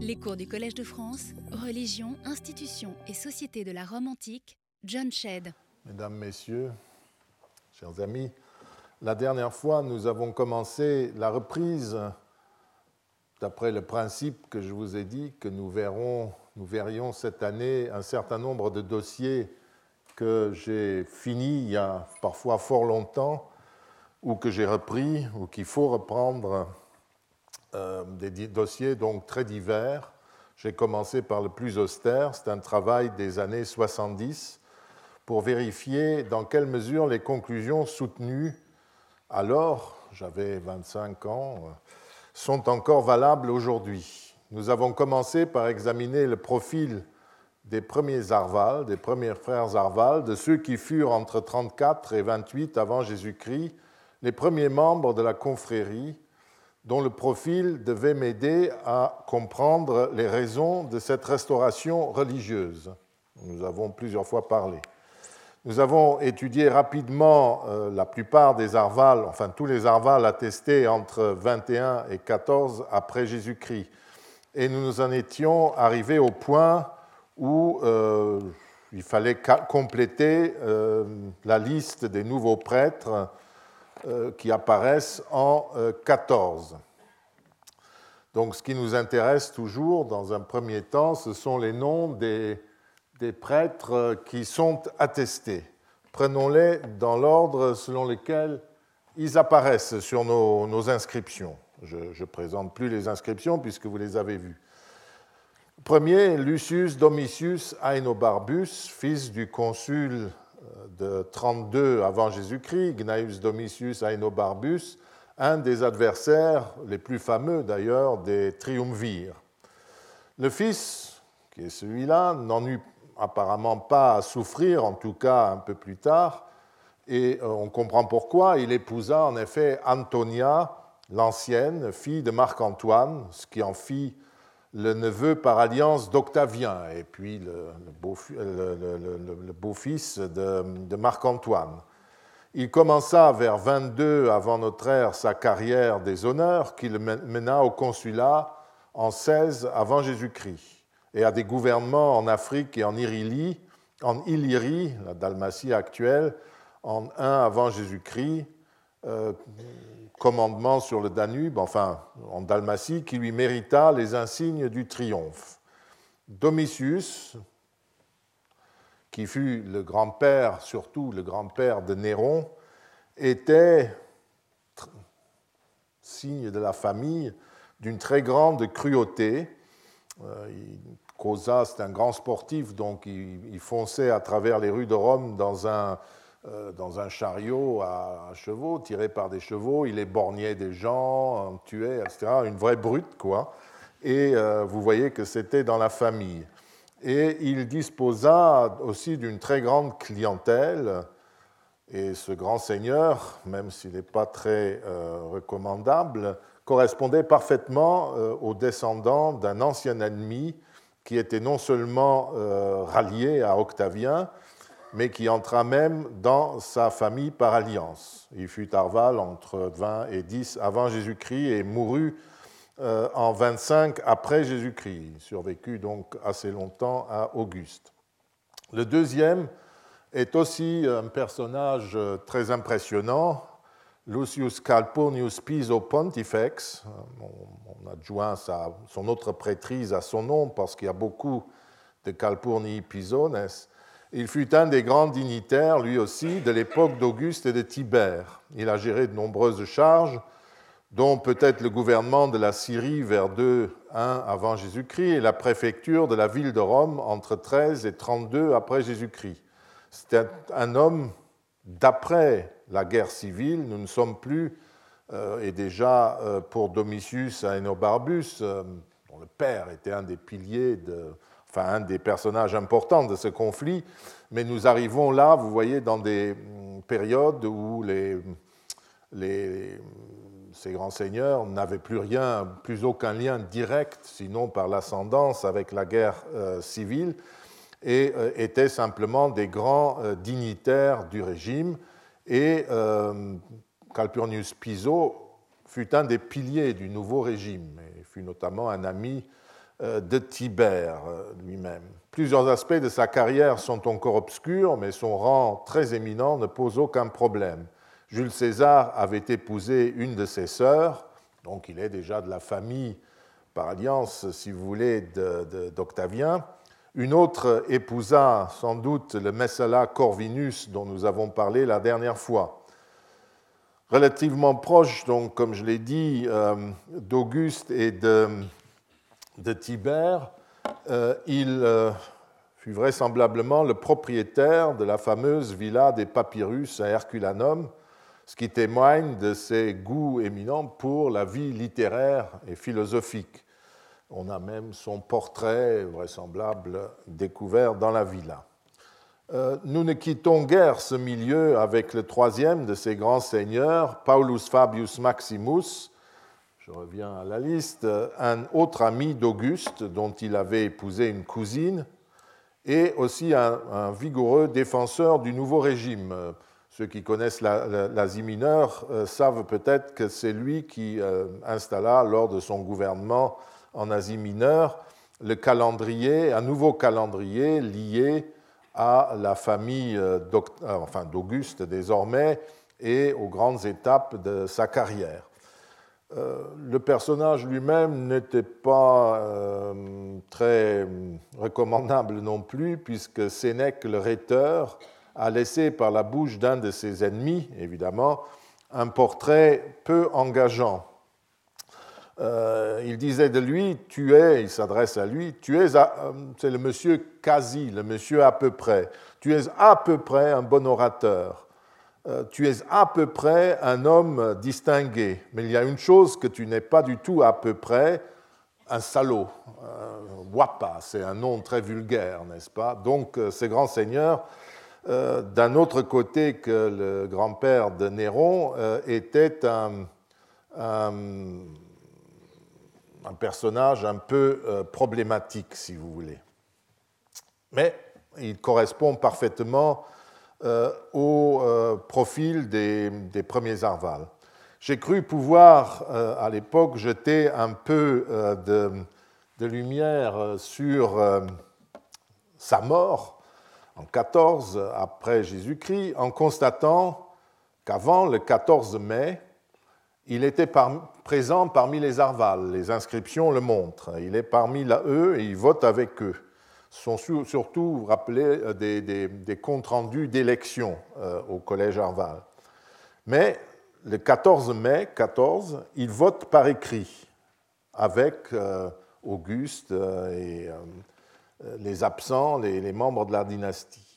Les cours du Collège de France, Religion, Institutions et Société de la Rome antique, John Shedd. Mesdames, Messieurs, chers amis, la dernière fois, nous avons commencé la reprise d'après le principe que je vous ai dit que nous, verrons, nous verrions cette année un certain nombre de dossiers que j'ai finis il y a parfois fort longtemps ou que j'ai repris ou qu'il faut reprendre euh, des dossiers donc très divers. J'ai commencé par le plus austère, c'est un travail des années 70 pour vérifier dans quelle mesure les conclusions soutenues alors, j'avais 25 ans, sont encore valables aujourd'hui. Nous avons commencé par examiner le profil des premiers Arval, des premiers frères Arval, de ceux qui furent entre 34 et 28 avant Jésus-Christ, les premiers membres de la confrérie dont le profil devait m'aider à comprendre les raisons de cette restauration religieuse. Nous avons plusieurs fois parlé. Nous avons étudié rapidement euh, la plupart des Arvals, enfin tous les Arvals attestés entre 21 et 14 après Jésus-Christ. Et nous nous en étions arrivés au point où euh, il fallait compléter euh, la liste des nouveaux prêtres qui apparaissent en 14. Euh, Donc ce qui nous intéresse toujours dans un premier temps, ce sont les noms des, prêtres qui sont attestés. Prenons-les dans l'ordre selon lequel ils apparaissent sur nos, inscriptions. Je ne présente plus les inscriptions puisque vous les avez vues. Premier, Lucius Domitius Aenobarbus, fils du consul de 32 avant Jésus-Christ, Gnaeus Domitius Aenobarbus, un des adversaires les plus fameux d'ailleurs des triumvirs. Le fils, qui est celui-là, n'en eut apparemment pas à souffrir, en tout cas un peu plus tard, et euh, on comprend pourquoi. Il épousa en effet Antonia, l'ancienne, fille de Marc-Antoine, ce qui en fit le neveu par alliance d'Octavien et puis le, beau-fils de, Marc-Antoine. Il commença vers 22 avant notre ère sa carrière des honneurs qu'il mena au consulat en 16 avant Jésus-Christ et à des gouvernements en Afrique et en Illyrie, en Illyrie la Dalmatie actuelle, en 1 avant Jésus-Christ, euh, commandement sur le Danube, enfin en Dalmatie, qui lui mérita les insignes du triomphe. Domitius, qui fut le grand-père, surtout le grand-père de Néron, était signe de la famille d'une très grande cruauté. Euh, Cosa, c'est un grand sportif, donc il, fonçait à travers les rues de Rome dans un, dans un chariot à, chevaux, tiré par des chevaux. Il éborgnait des gens, tuait, etc. Une vraie brute, quoi. Et euh, vous voyez que c'était dans la famille. Et il disposa aussi d'une très grande clientèle. Et ce grand seigneur, même s'il n'est pas très euh, recommandable, correspondait parfaitement aux descendants d'un ancien ennemi qui était non seulement rallié à Octavien, mais qui entra même dans sa famille par alliance. Il fut Arval entre 20 et 10 avant Jésus-Christ et mourut euh, en 25 après Jésus-Christ. Il survécut donc assez longtemps à Auguste. Le deuxième est aussi un personnage euh, très impressionnant, Lucius Calpurnius Piso Pontifex. On adjoint son autre prêtrise à son nom parce qu'il y a beaucoup de Calpurnii Pisones. Il fut un des grands dignitaires, lui aussi, de l'époque d'Auguste et de Tibère. Il a géré de nombreuses charges, dont peut-être le gouvernement de la Syrie vers 2, 1 avant Jésus-Christ et la préfecture de la ville de Rome entre 13 et 32 après Jésus-Christ. C'était un homme d'après la guerre civile. Nous ne sommes plus, euh, et déjà euh, pour Domitius Aenobarbus, euh, dont le père était un des piliers de, enfin un des personnages importants de ce conflit, mais nous arrivons là, vous voyez, dans des mm, périodes où ces grands seigneurs n'avaient plus rien, plus aucun lien direct, sinon par l'ascendance avec la guerre euh, civile, et euh, étaient simplement des grands euh, dignitaires du régime. Et Calpurnius Piso fut un des piliers du nouveau régime, et fut notamment un ami de Tibère lui-même. Plusieurs aspects de sa carrière sont encore obscurs, mais son rang très éminent ne pose aucun problème. Jules César avait épousé une de ses sœurs, donc il est déjà de la famille par alliance, si vous voulez, d'Octavien. Une autre épousa sans doute le Messala Corvinus dont nous avons parlé la dernière fois. Relativement proche, donc, comme je l'ai dit, euh, d'Auguste et de, de Tibère, euh, il euh, fut vraisemblablement le propriétaire de la fameuse villa des Papyrus à Herculanum, ce qui témoigne de ses goûts éminents pour la vie littéraire et philosophique. On a même son portrait vraisemblable découvert dans la villa. Euh, nous ne quittons guère ce milieu avec le troisième de ces grands seigneurs, Paulus Fabius Maximus, je reviens à la liste, un autre ami d'Auguste dont il avait épousé une cousine, et aussi un, vigoureux défenseur du nouveau régime. Ceux qui connaissent l'Asie mineure euh, savent peut-être que c'est lui qui euh, installa lors de son gouvernement en Asie mineure le calendrier, un nouveau calendrier lié à la famille euh, d'Auguste désormais et aux grandes étapes de sa carrière. Euh, le personnage lui-même n'était pas euh, très recommandable non plus, puisque Sénèque le rhéteur a laissé par la bouche d'un de ses ennemis, évidemment, un portrait peu engageant. Euh, il disait de lui, tu es, il s'adresse à lui, tu es, c'est le monsieur quasi, le monsieur à peu près, tu es à peu près un bon orateur. Euh, tu es à peu près un homme distingué, mais il y a une chose que tu n'es pas du tout à peu près, un salaud. Euh, Wapa, c'est un nom très vulgaire, n'est-ce pas? Donc, euh, ces grands seigneurs, d'un autre côté que le grand-père de Néron, était un, personnage un peu problématique, si vous voulez. Mais il correspond parfaitement euh, au euh, profil des, premiers Arval. J'ai cru pouvoir, euh, à l'époque, jeter un peu de, lumière sur sa mort en 14 après Jésus-Christ, en constatant qu'avant le 14 mai, il était présent parmi les Arval. Les inscriptions le montrent. Il est parmi eux et il vote avec eux sont surtout rappelés euh, des, comptes rendus d'élections euh, au Collège Arval. Mais le 14 mai 14, il vote par écrit avec euh, Auguste et les absents, les, membres de la dynastie.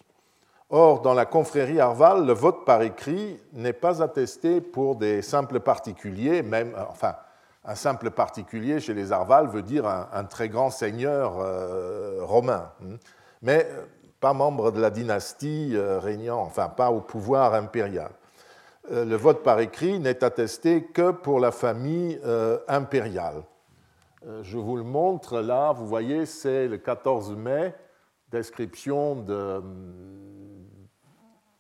Or, dans la confrérie Arval, le vote par écrit n'est pas attesté pour des simples particuliers, même, enfin, un simple particulier chez les Arval veut dire un, très grand seigneur euh, romain, hein. mais euh, pas membre de la dynastie euh, régnant, enfin pas au pouvoir impérial. le vote par écrit n'est attesté que pour la famille impériale. je vous le montre là, vous voyez, c'est le 14 mai, description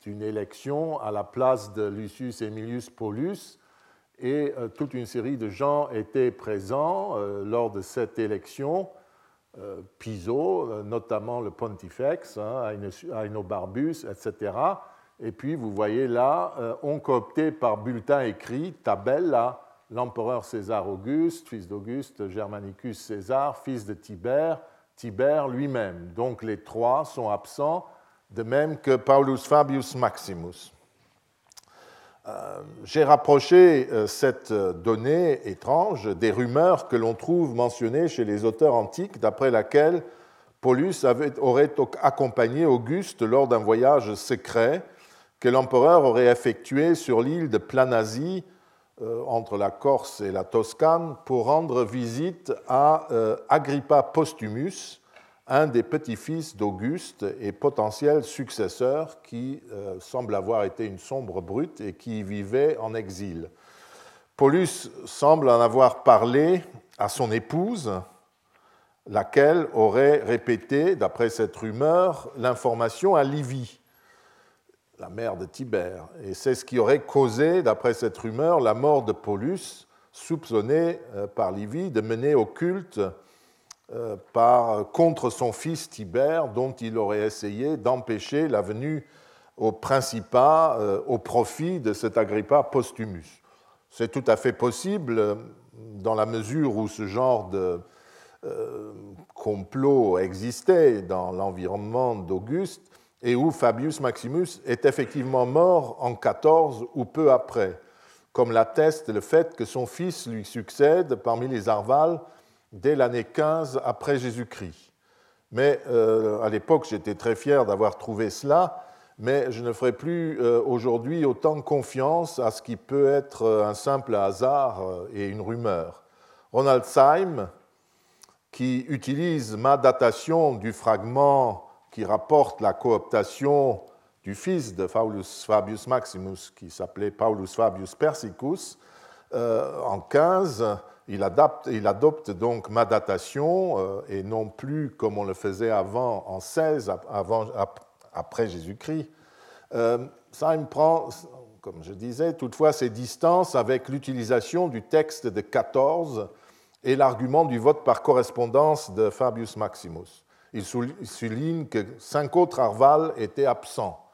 d'une élection à la place de Lucius Aemilius Paulus et euh, toute une série de gens étaient présents euh, lors de cette élection. Euh, Piso, notamment le pontifex, hein, Aenobarbus, etc. Et puis vous voyez là, on coopté par bulletin écrit, tabella, l'empereur César Auguste, fils d'Auguste, Germanicus César, fils de Tibère, Tibère lui-même. Donc les trois sont absents, de même que Paulus Fabius Maximus. Euh, j'ai rapproché euh, cette donnée étrange des rumeurs que l'on trouve mentionnées chez les auteurs antiques, d'après laquelle Paulus aurait accompagné Auguste lors d'un voyage secret que l'empereur aurait effectué sur l'île de Planasie, euh, entre la Corse et la Toscane, pour rendre visite à Agrippa Postumus, un des petits-fils d'Auguste et potentiel successeur qui euh, semble avoir été une sombre brute et qui vivait en exil. Paulus semble en avoir parlé à son épouse, laquelle aurait répété, d'après cette rumeur, l'information à Livie, la mère de Tibère. Et c'est ce qui aurait causé, d'après cette rumeur, la mort de Paulus, soupçonné euh, par Livie de mener au culte par, contre son fils Tibère, dont il aurait essayé d'empêcher la venue au Principat au profit de cet Agrippa Postumus. C'est tout à fait possible dans la mesure où ce genre de complot existait dans l'environnement d'Auguste et où Fabius Maximus est effectivement mort en 14 ou peu après, comme l'atteste le fait que son fils lui succède parmi les Arvales dès l'année 15 après Jésus-Christ. Mais euh, à l'époque, j'étais très fier d'avoir trouvé cela, mais je ne ferai plus euh, aujourd'hui autant confiance à ce qui peut être un simple hasard euh, et une rumeur. Ronald Syme, qui utilise ma datation du fragment qui rapporte la cooptation du fils de Paulus Fabius Maximus, qui s'appelait Paulus Fabius Persicus, euh, en 15, il, adopte donc ma datation, euh, et non plus comme on le faisait avant, en 16, avant, après Jésus-Christ. Euh, ça prend, comme je disais, toutefois ses distances avec l'utilisation du texte de 14 et l'argument du vote par correspondance de Fabius Maximus il souligne que cinq autres Arval étaient absents.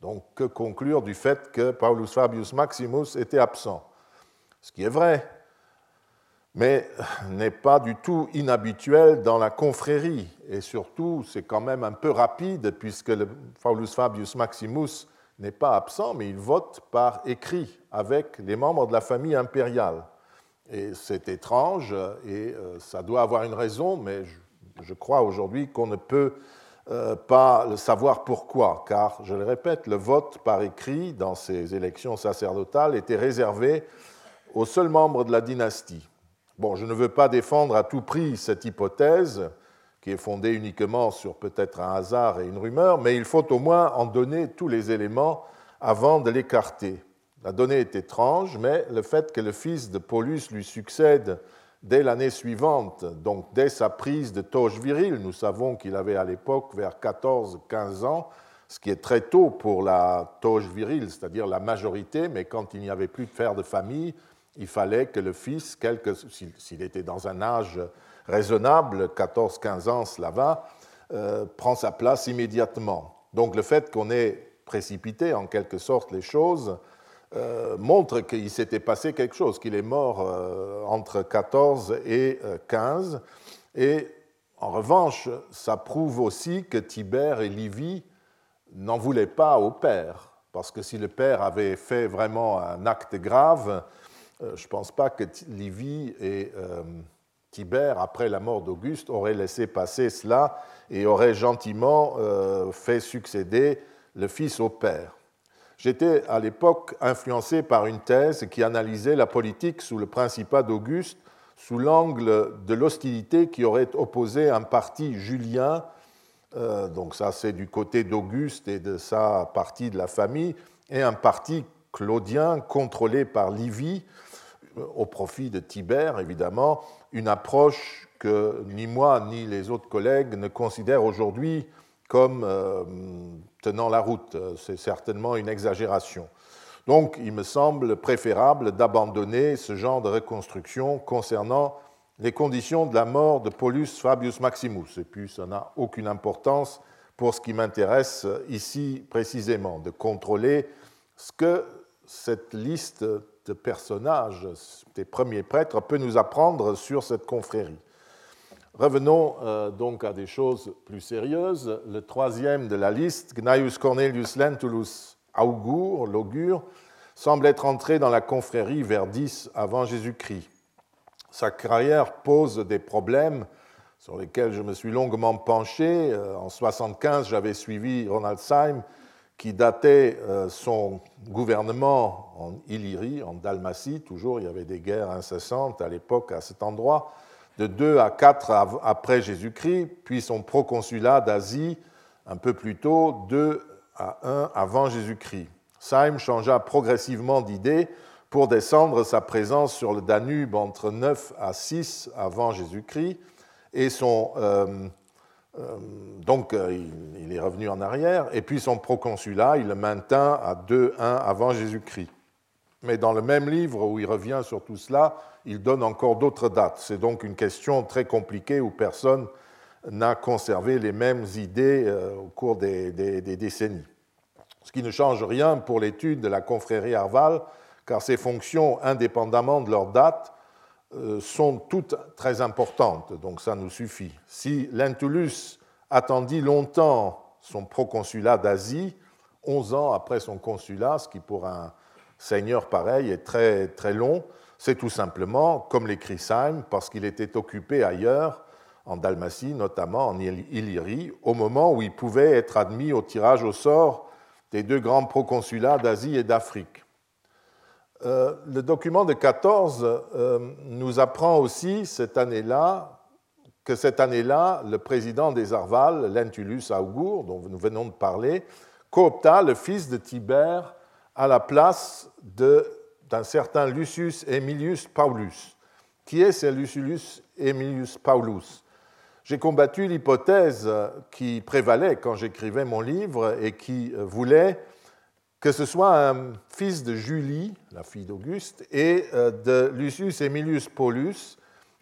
Donc, que conclure du fait que Paulus Fabius Maximus était absent? Ce qui est vrai, mais n'est pas du tout inhabituel dans la confrérie. Et surtout, c'est quand même un peu rapide, puisque le Paulus Fabius Maximus n'est pas absent, mais il vote par écrit avec les membres de la famille impériale. Et c'est étrange, et euh, ça doit avoir une raison, mais je crois aujourd'hui qu'on ne peut euh, pas savoir pourquoi, car, je le répète, le vote par écrit dans ces élections sacerdotales était réservé aux seuls membres de la dynastie. Bon, je ne veux pas défendre à tout prix cette hypothèse, qui est fondée uniquement sur peut-être un hasard et une rumeur, mais il faut au moins en donner tous les éléments avant de l'écarter. La donnée est étrange, mais le fait que le fils de Paulus lui succède dès l'année suivante, donc dès sa prise de toge virile, nous savons qu'il avait à l'époque vers 14-15 ans, ce qui est très tôt pour la toge virile, c'est-à-dire la majorité, mais quand il n'y avait plus de faire de famille, il fallait que le fils, s'il était dans un âge raisonnable, 14-15 ans, cela va, euh, prend sa place immédiatement. Donc le fait qu'on ait précipité en quelque sorte les choses euh, montre qu'il s'était passé quelque chose, qu'il est mort euh, entre 14 et 15. Euh, et en revanche, ça prouve aussi que Tibère et Livy n'en voulaient pas au père, parce que si le père avait fait vraiment un acte grave, je ne pense pas que Livy et Tibère, après la mort d'Auguste, auraient laissé passer cela et auraient gentiment fait succéder le fils au père. J'étais à l'époque influencé par une thèse qui analysait la politique sous le principat d'Auguste sous l'angle de l'hostilité qui aurait opposé un parti julien, euh, donc ça c'est du côté d'Auguste et de sa partie de la famille, et un parti claudien contrôlé par Livy, euh, au profit de Tibère évidemment, une approche que ni moi ni les autres collègues ne considèrent aujourd'hui comme euh, tenant la route. C'est certainement une exagération. Donc, il me semble préférable d'abandonner ce genre de reconstruction concernant les conditions de la mort de Paulus Fabius Maximus. Et puis, ça n'a aucune importance pour ce qui m'intéresse ici précisément, de contrôler ce que cette liste de personnages des premiers prêtres peut nous apprendre sur cette confrérie. Revenons euh, donc à des choses plus sérieuses. Le troisième de la liste, Gnaeus Cornelius Lentulus Augur, l'augure, semble être entré dans la confrérie vers 10 avant Jésus-Christ. Sa carrière pose des problèmes sur lesquels je me suis longuement penché. Euh, en 75, j'avais suivi Ronald Syme, qui datait euh, son gouvernement en Illyrie, en Dalmatie. Toujours, il y avait des guerres incessantes à l'époque à cet endroit de 2 à 4 après Jésus-Christ, puis son proconsulat d'Asie un peu plus tôt, 2 à 1 avant Jésus-Christ. Syme changea progressivement d'idée pour descendre sa présence sur le Danube entre 9 à 6 avant Jésus-Christ, et son, euh, donc euh, il est revenu en arrière, et puis son proconsulat, il le maintint à 2-1 avant Jésus-Christ. mais dans le même livre où il revient sur tout cela, il donne encore d'autres dates. C'est donc une question très compliquée où personne n'a conservé les mêmes idées euh, au cours des, décennies. Ce qui ne change rien pour l'étude de la confrérie Arval, car ces fonctions, indépendamment de leur date, euh, sont toutes très importantes, donc ça nous suffit. Si Lentulus attendit longtemps son proconsulat d'Asie, 11 ans après son consulat, ce qui pour un seigneur pareil est très, très long, c'est tout simplement, comme l'écrit Syme, parce qu'il était occupé ailleurs, en Dalmatie, notamment en Illyrie, au moment où il pouvait être admis au tirage au sort des deux grands proconsulats d'Asie et d'Afrique. Euh, le document de 14 euh, nous apprend aussi cette année-là que cette année-là, le président des Arval, Lentulus Augur, dont nous venons de parler, coopta le fils de Tibère à la place d'un certain Lucius Aemilius Paulus. Qui est ce Lucius Aemilius Paulus? J'ai combattu l'hypothèse qui prévalait quand j'écrivais mon livre et qui voulait que ce soit un fils de Julie, la fille d'Auguste, et euh, de Lucius Aemilius Paulus,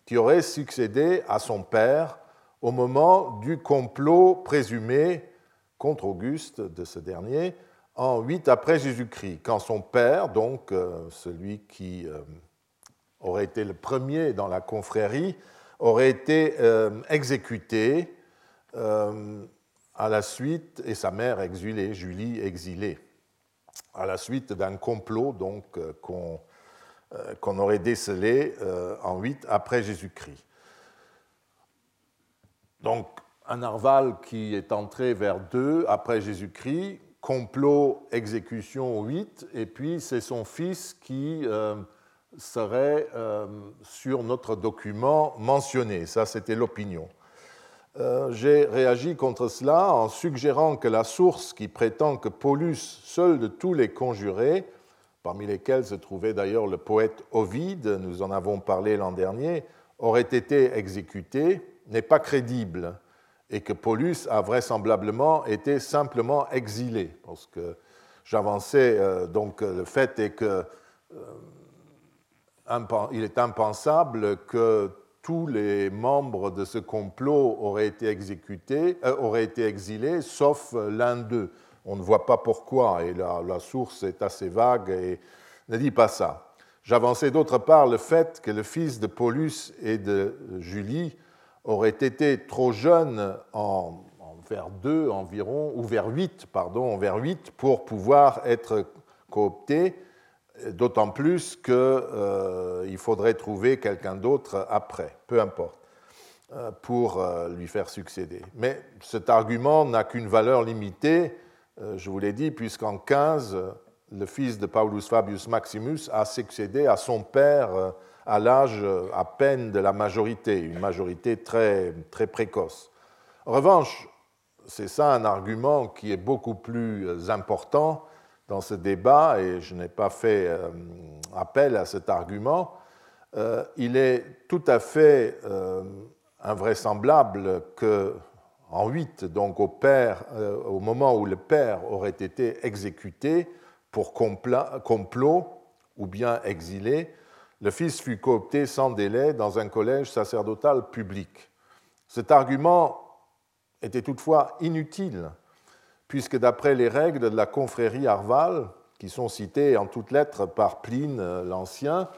qui aurait succédé à son père au moment du complot présumé contre Auguste de ce dernier, en 8 après Jésus-Christ, quand son père, donc euh, celui qui euh, aurait été le premier dans la confrérie, aurait été exécuté à la suite, et sa mère exilée, Julie exilée, à la suite d'un complot donc qu'on aurait décelé en 8 après Jésus-Christ. Donc un narval qui est entré vers 2 après Jésus-Christ, complot, exécution 8, et puis c'est son fils qui euh, serait euh, sur notre document mentionné. Ça, c'était l'opinion. Euh, j'ai réagi contre cela en suggérant que la source qui prétend que Paulus, seul de tous les conjurés, parmi lesquels se trouvait d'ailleurs le poète Ovide, nous en avons parlé l'an dernier, aurait été exécuté, n'est pas crédible et que Paulus a vraisemblablement été simplement exilé, parce que j'avançais euh, donc le fait est que euh, il est impensable que tous les membres de ce complot auraient été exécutés, euh, auraient été exilés, sauf l'un d'eux. On ne voit pas pourquoi, et la, source est assez vague et ne dit pas ça. J'avançais d'autre part le fait que le fils de Paulus et de Julie aurait été trop jeune en, vers 2 environ, ou vers 8, pardon, vers 8 pour pouvoir être coopté, d'autant plus qu'il euh, faudrait trouver quelqu'un d'autre après, peu importe, euh, pour euh, lui faire succéder. Mais cet argument n'a qu'une valeur limitée, je vous l'ai dit, puisqu'en 15, le fils de Paulus Fabius Maximus a succédé à son père à l'âge à peine de la majorité, une majorité très, très précoce. En revanche, c'est ça un argument qui est beaucoup plus important dans ce débat, et je n'ai pas fait euh, appel à cet argument. Euh, il est tout à fait euh, invraisemblable que en 8, donc au, moment où le père aurait été exécuté pour complot ou bien exilé, le fils fut coopté sans délai dans un collège sacerdotal public. Cet argument était toutefois inutile, puisque d'après les règles de la confrérie Arval, qui sont citées en toutes lettres par Pline euh, l'Ancien,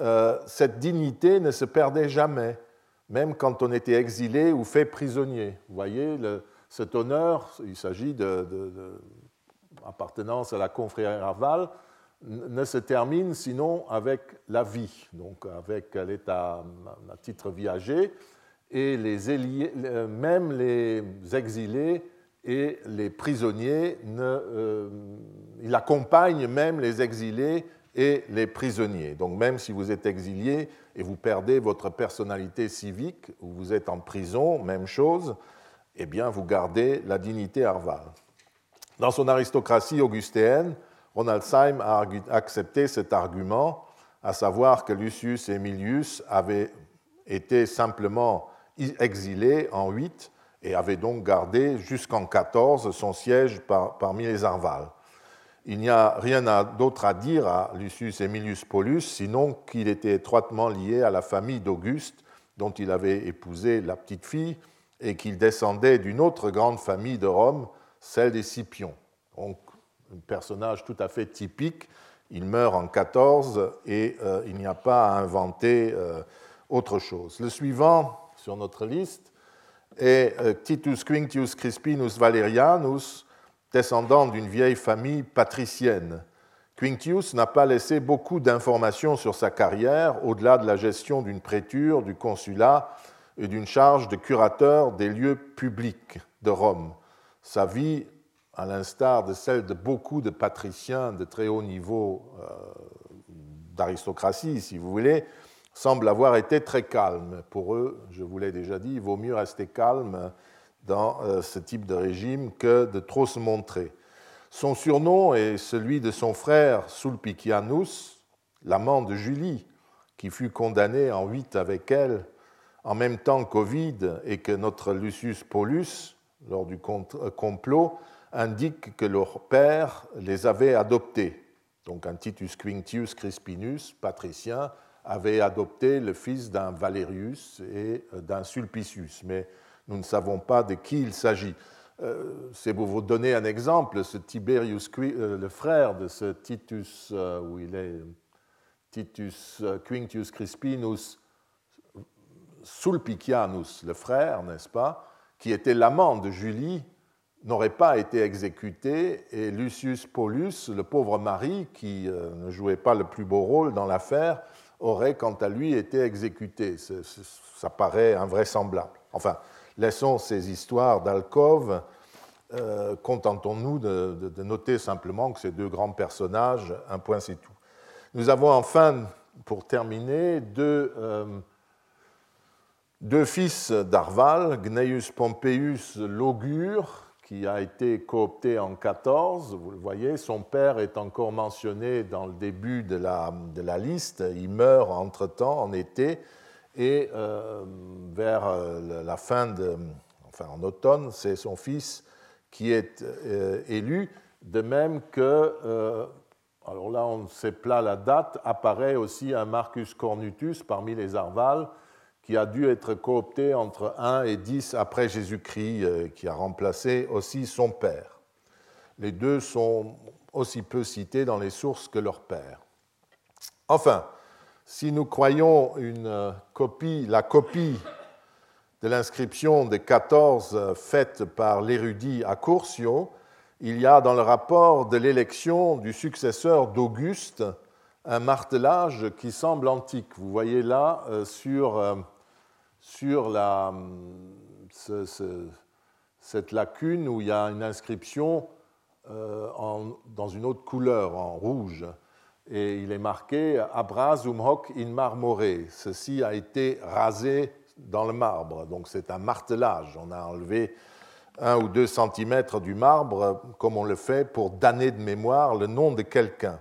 euh, cette dignité ne se perdait jamais, même quand on était exilé ou fait prisonnier. Vous voyez, cet honneur, il s'agit d'appartenance à la confrérie Arval, ne se termine sinon avec la vie, donc avec l'état à titre viager, et euh, même les exilés et les prisonniers, euh, il accompagne même les exilés et les prisonniers. Donc même si vous êtes exilé et vous perdez votre personnalité civique, ou vous êtes en prison, même chose, eh bien vous gardez la dignité arval. Dans son aristocratie augustéenne, Ronaldsheim a accepté cet argument, à savoir que Lucius Aemilius avait été simplement exilé en 8 et avait donc gardé jusqu'en 14 son siège parmi les Arvales. Il n'y a rien d'autre à dire à Lucius Emilius Paulus, sinon qu'il était étroitement lié à la famille d'Auguste, dont il avait épousé la petite fille, et qu'il descendait d'une autre grande famille de Rome, celle des Scipions. Donc, un personnage tout à fait typique. Il meurt en 14 et euh, il n'y a pas à inventer euh, autre chose. Le suivant sur notre liste est euh, Titus Quinctius Crispinus Valerianus, descendant d'une vieille famille patricienne. Quinctius n'a pas laissé beaucoup d'informations sur sa carrière, au-delà de la gestion d'une préture, du consulat et d'une charge de curateur des lieux publics de Rome. Sa vie, à l'instar de celle de beaucoup de patriciens de très haut niveau euh, d'aristocratie, si vous voulez, semble avoir été très calme. Pour eux, je vous l'ai déjà dit, il vaut mieux rester calme dans euh, ce type de régime que de trop se montrer. Son surnom est celui de son frère Sulpicianus, l'amant de Julie, qui fut condamné en huit avec elle en même temps qu'Ovide et que notre Lucius Paulus, lors du euh, complot, indique que leur père les avait adoptés. Donc un Titus Quinctius Crispinus, patricien, avait adopté le fils d'un Valerius et euh, d'un Sulpicius, mais nous ne savons pas de qui il s'agit. Euh, c'est pour vous donner un exemple, ce Tiberius, euh, le frère de ce Titus, où il est Titus Quinctius Crispinus Sulpicianus, le frère, n'est-ce pas, qui était l'amant de Julie, n'aurait pas été exécuté et Lucius Paulus, le pauvre mari, qui ne jouait pas le plus beau rôle dans l'affaire, aurait quant à lui été exécuté. Ça paraît invraisemblable. Enfin, laissons ces histoires d'alcôve. Euh, contentons-nous de, noter simplement que ces deux grands personnages, un point c'est tout. Nous avons enfin, pour terminer, deux, euh, deux fils d'Arval, Gnaeus Pompeius l'Augure, qui a été coopté en 14, vous le voyez, son père est encore mentionné dans le début de la, de la liste, il meurt entre-temps en été, et euh, vers euh, la fin de, enfin en automne, c'est son fils qui est euh, élu, de même que, alors là on ne sait pas la date, apparaît aussi un Marcus Cornutus parmi les Arvales, qui a dû être coopté entre 1 et 10 après Jésus-Christ, euh, qui a remplacé aussi son père. Les deux sont aussi peu cités dans les sources que leur père. Enfin, si nous croyons euh, la copie de l'inscription des 14 faite par l'érudit Accurcio, il y a dans le rapport de l'élection du successeur d'Auguste un martelage qui semble antique. Vous voyez là euh, sur sur la, cette lacune où il y a une inscription euh, dans une autre couleur, en rouge. Et il est marqué Abrasum hoc in marmore. Ceci a été rasé dans le marbre. Donc c'est un martelage. On a enlevé un ou deux centimètres du marbre, comme on le fait pour damner de mémoire le nom de quelqu'un.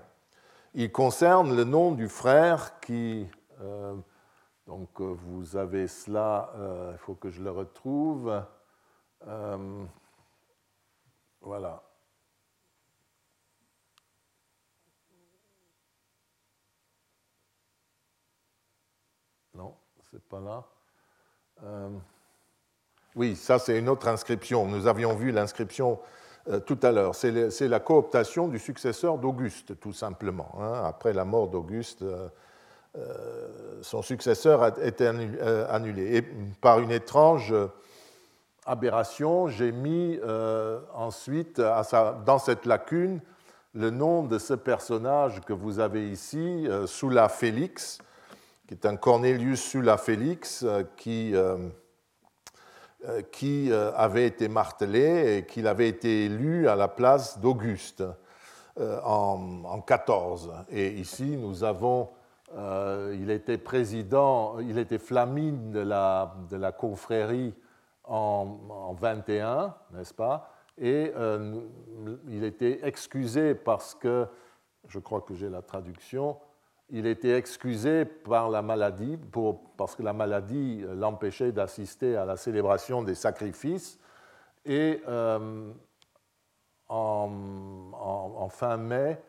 Il concerne le nom du frère qui. Euh, donc euh, vous avez cela, euh, il faut que je le retrouve. Euh, voilà. Non, c'est pas là. oui, ça c'est une autre inscription. Nous avions vu l'inscription tout à l'heure. C'est la cooptation du successeur d'Auguste, tout simplement. Hein. Après la mort d'Auguste, son successeur a été euh, annulé. Et par une étrange aberration, j'ai mis euh, ensuite dans cette lacune le nom de ce personnage que vous avez ici, Sulla Félix, qui est un Cornelius Sulla Félix qui, qui avait été martelé et qui avait été élu à la place d'Auguste en, en 14. Et ici, nous avons euh, il était président, il était flamine de la, de la confrérie en, en 21, n'est-ce pas? Et euh, il était excusé parce que, je crois que j'ai la traduction, il était excusé par la maladie, parce que la maladie l'empêchait d'assister à la célébration des sacrifices. Et euh, en, fin mai,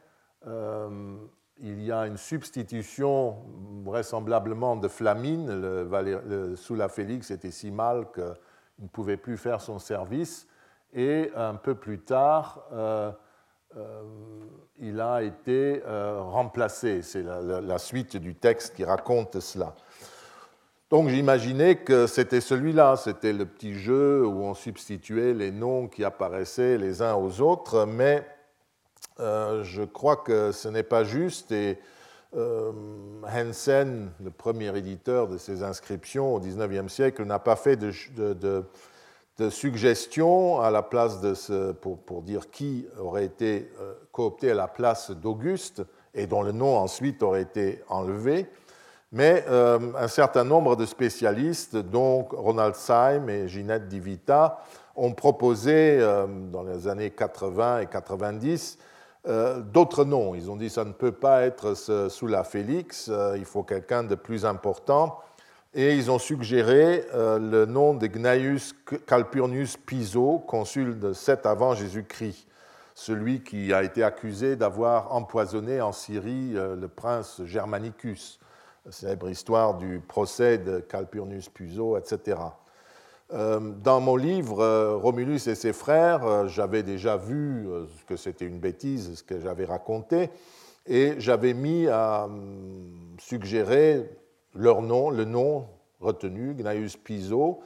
il y a une substitution vraisemblablement de Flamine. Le, la Félix était si mal qu'il ne pouvait plus faire son service. Et un peu plus tard, euh, euh, il a été euh, remplacé. C'est la, suite du texte qui raconte cela. Donc j'imaginais que c'était celui-là, c'était le petit jeu où on substituait les noms qui apparaissaient les uns aux autres, mais euh, je crois que ce n'est pas juste et euh, Hansen, le premier éditeur de ces inscriptions au XIXe siècle, n'a pas fait de, suggestion à la place de ce, pour, pour, dire qui aurait été euh, coopté à la place d'Auguste et dont le nom ensuite aurait été enlevé. Mais un certain nombre de spécialistes, dont Ronald Syme et Ginette Divita, ont proposé dans les années 80 et 90 euh, d'autres noms. Ils ont dit ça ne peut pas être sous la Félix, euh, il faut quelqu'un de plus important. Et ils ont suggéré euh, le nom de Gnaeus Calpurnius Piso, consul de 7 avant Jésus-Christ, celui qui a été accusé d'avoir empoisonné en Syrie le prince Germanicus, célèbre histoire du procès de Calpurnius Piso, etc. Euh, dans mon livre euh, Romulus et ses frères, euh, j'avais déjà vu que c'était une bêtise ce que j'avais raconté, et j'avais mis à suggérer leur nom, le nom retenu, Gnaeus Piso,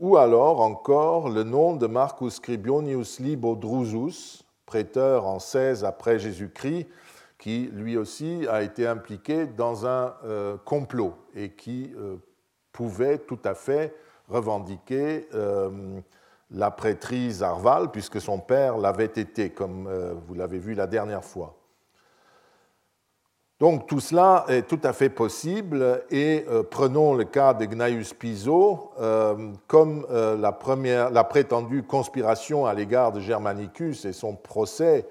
ou alors encore le nom de Marcus Scribionius Libo Drusus, prêteur en 16 après Jésus-Christ, qui lui aussi a été impliqué dans un complot et qui pouvait tout à fait revendiquer euh, la prêtrise Arval, puisque son père l'avait été, comme euh, vous l'avez vu la dernière fois. Donc tout cela est tout à fait possible et euh, prenons le cas de Gnaeus Piso comme la, prétendue conspiration à l'égard de Germanicus et son procès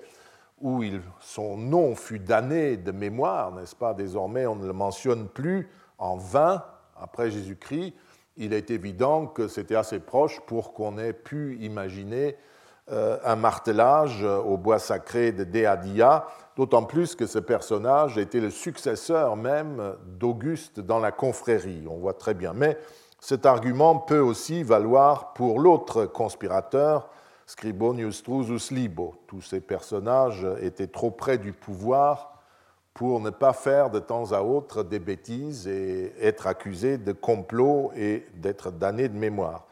où son nom fut damné de mémoire, n'est-ce pas? Désormais on ne le mentionne plus en vain après Jésus-Christ, il est évident que c'était assez proche pour qu'on ait pu imaginer euh, un martelage au bois sacré de Deadia, d'autant plus que ce personnage était le successeur même d'Auguste dans la confrérie, on voit très bien. Mais cet argument peut aussi valoir pour l'autre conspirateur, Scribonius Drusus Libo. Tous ces personnages étaient trop près du pouvoir pour ne pas faire de temps à autre des bêtises et être accusé de complot et d'être damné de mémoire.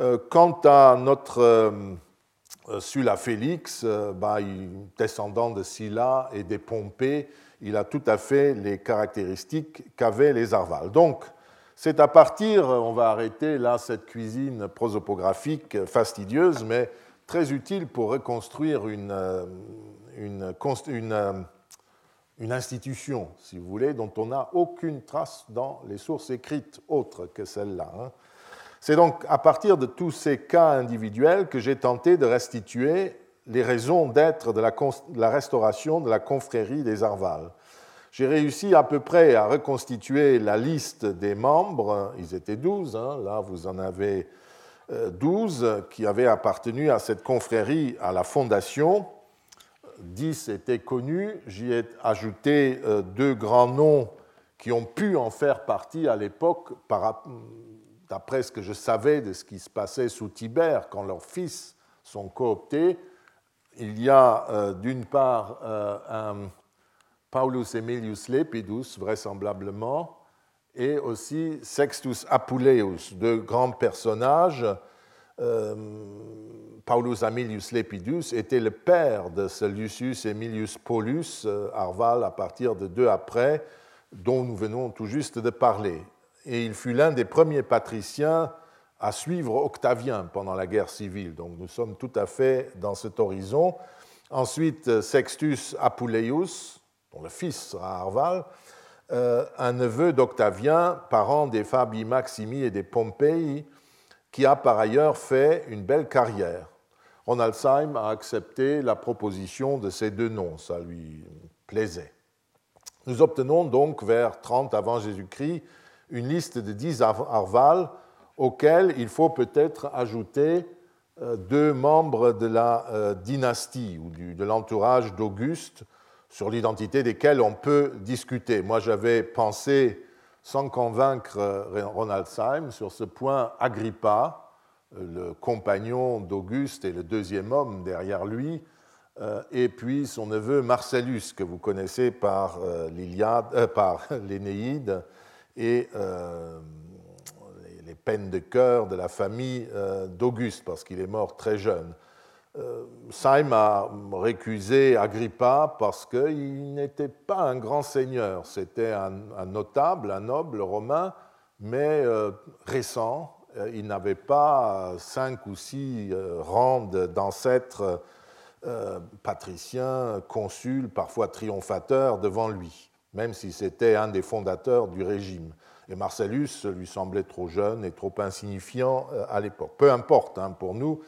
Euh, quant à notre euh, Sulla Félix, euh, bah, descendant de Scylla et des Pompées, il a tout à fait les caractéristiques qu'avaient les Arvales. Donc, c'est à partir, on va arrêter là cette cuisine prosopographique fastidieuse, mais très utile pour reconstruire une une institution, si vous voulez, dont on n'a aucune trace dans les sources écrites autres que celles-là. Hein. C'est donc à partir de tous ces cas individuels que j'ai tenté de restituer les raisons d'être de la, restauration de la confrérie des Arvales. J'ai réussi à peu près à reconstituer la liste des membres, ils étaient 12, hein. là vous en avez 12 euh, qui avaient appartenu à cette confrérie à la fondation, 10 étaient connus. J'y ai ajouté euh, deux grands noms qui ont pu en faire partie à l'époque, d'après ce que je savais de ce qui se passait sous Tibère quand leurs fils sont cooptés. Il y a euh, d'une part euh, un Paulus Emilius Lepidus, vraisemblablement, et aussi Sextus Apuleius, deux grands personnages Paulus Amilius Lepidus était le père de ce Lucius Emilius Paulus, euh, Arval, à partir de deux après, dont nous venons tout juste de parler. Et il fut l'un des premiers patriciens à suivre Octavien pendant la guerre civile. Donc nous sommes tout à fait dans cet horizon. Ensuite, Sextus Apuleius, dont le fils sera Arval, euh, un neveu d'Octavien, parent des Fabii Maximi et des Pompei, qui a par ailleurs fait une belle carrière. Ronaldsheim a accepté la proposition de ces deux noms, ça lui plaisait. Nous obtenons donc vers 30 avant Jésus-Christ une liste de 10 arvales auxquelles il faut peut-être ajouter deux membres de la dynastie ou de l'entourage d'Auguste sur l'identité desquels on peut discuter. Moi, j'avais pensé, sans convaincre Ronald Syme, sur ce point, Agrippa, le compagnon d'Auguste et le deuxième homme derrière lui, euh, et puis son neveu Marcellus, que vous connaissez par euh, euh, l'Énéide et les peines de cœur de la famille d'Auguste, parce qu'il est mort très jeune. Syme a récusé Agrippa parce qu'il n'était pas un grand seigneur, c'était un, notable, un noble romain, mais récent. Il n'avait pas cinq ou six rangs d'ancêtres euh, patricien, consul, parfois triomphateur devant lui, même si c'était un des fondateurs du régime. Et Marcellus lui semblait trop jeune et trop insignifiant euh, à l'époque. Peu importe, hein, pour nous,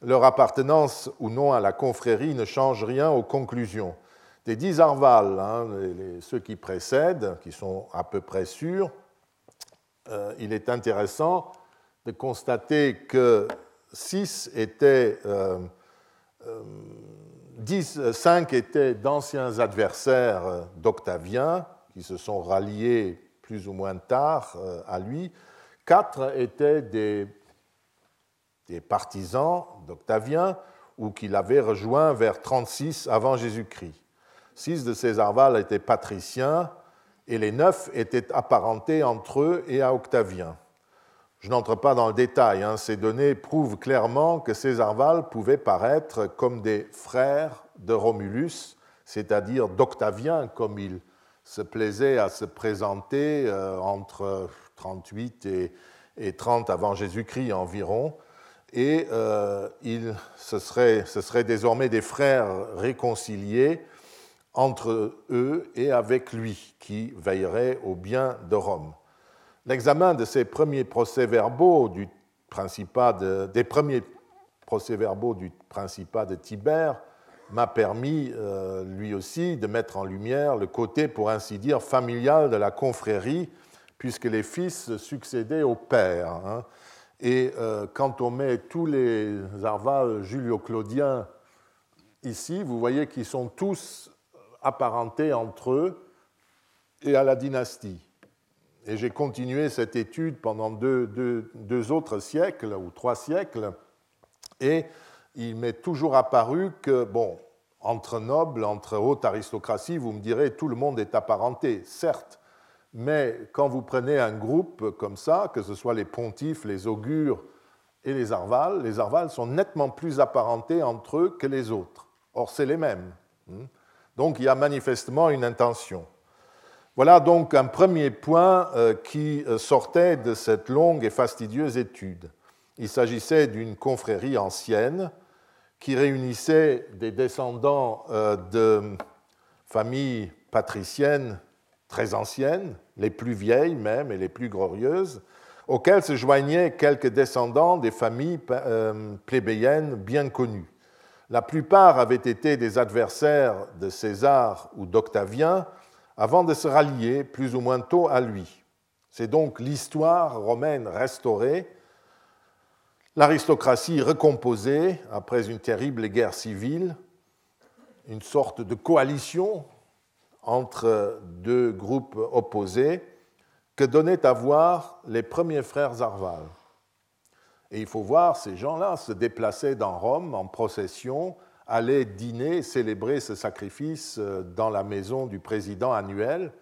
leur appartenance ou non à la confrérie ne change rien aux conclusions. Des dix arvales, hein, ceux qui précèdent, qui sont à peu près sûrs, euh, il est intéressant de constater que six étaient euh, cinq étaient d'anciens adversaires d'Octavien, qui se sont ralliés plus ou moins tard euh, à lui. Quatre étaient des, partisans d'Octavien ou qu'il avait rejoints vers 36 avant Jésus-Christ. Six de ces arvales étaient patriciens et les neuf étaient apparentés entre eux et à Octavien. Je n'entre pas dans le détail, hein. ces données prouvent clairement que ces pouvaient paraître comme des frères de Romulus, c'est-à-dire d'Octavien, comme il se plaisait à se présenter euh, entre 38 et, 30 avant Jésus-Christ environ. Et euh, ce, serait, ce serait désormais des frères réconciliés entre eux et avec lui, qui veilleraient au bien de Rome. L'examen de ces premiers procès-verbaux du principat des premiers procès-verbaux du principat de Tibère m'a permis, euh, lui aussi, de mettre en lumière le côté, pour ainsi dire, familial de la confrérie, puisque les fils succédaient au père. Hein. Et euh, quand on met tous les arvales julio-claudiens ici, vous voyez qu'ils sont tous apparentés entre eux et à la dynastie. Et j'ai continué cette étude pendant deux, autres siècles ou trois siècles, et il m'est toujours apparu que, bon, entre nobles, entre haute aristocratie, vous me direz, tout le monde est apparenté, certes, mais quand vous prenez un groupe comme ça, que ce soit les pontifes, les augures et les arvales, les arvales sont nettement plus apparentés entre eux que les autres. Or, c'est les mêmes. Hmm. Donc, il y a manifestement une intention. Voilà donc un premier point euh, qui euh, sortait de cette longue et fastidieuse étude. Il s'agissait d'une confrérie ancienne qui réunissait des descendants euh, de familles patriciennes très anciennes, les plus vieilles même et les plus glorieuses, auxquelles se joignaient quelques descendants des familles plébéiennes bien connues. La plupart avaient été des adversaires de César ou d'Octavien, avant de se rallier plus ou moins tôt à lui. C'est donc l'histoire romaine restaurée, l'aristocratie recomposée après une terrible guerre civile, une sorte de coalition entre deux groupes opposés que donnaient à voir les premiers frères Arval. Et il faut voir ces gens-là se déplacer dans Rome en procession allait dîner, célébrer ce sacrifice euh, dans la maison du président annuel.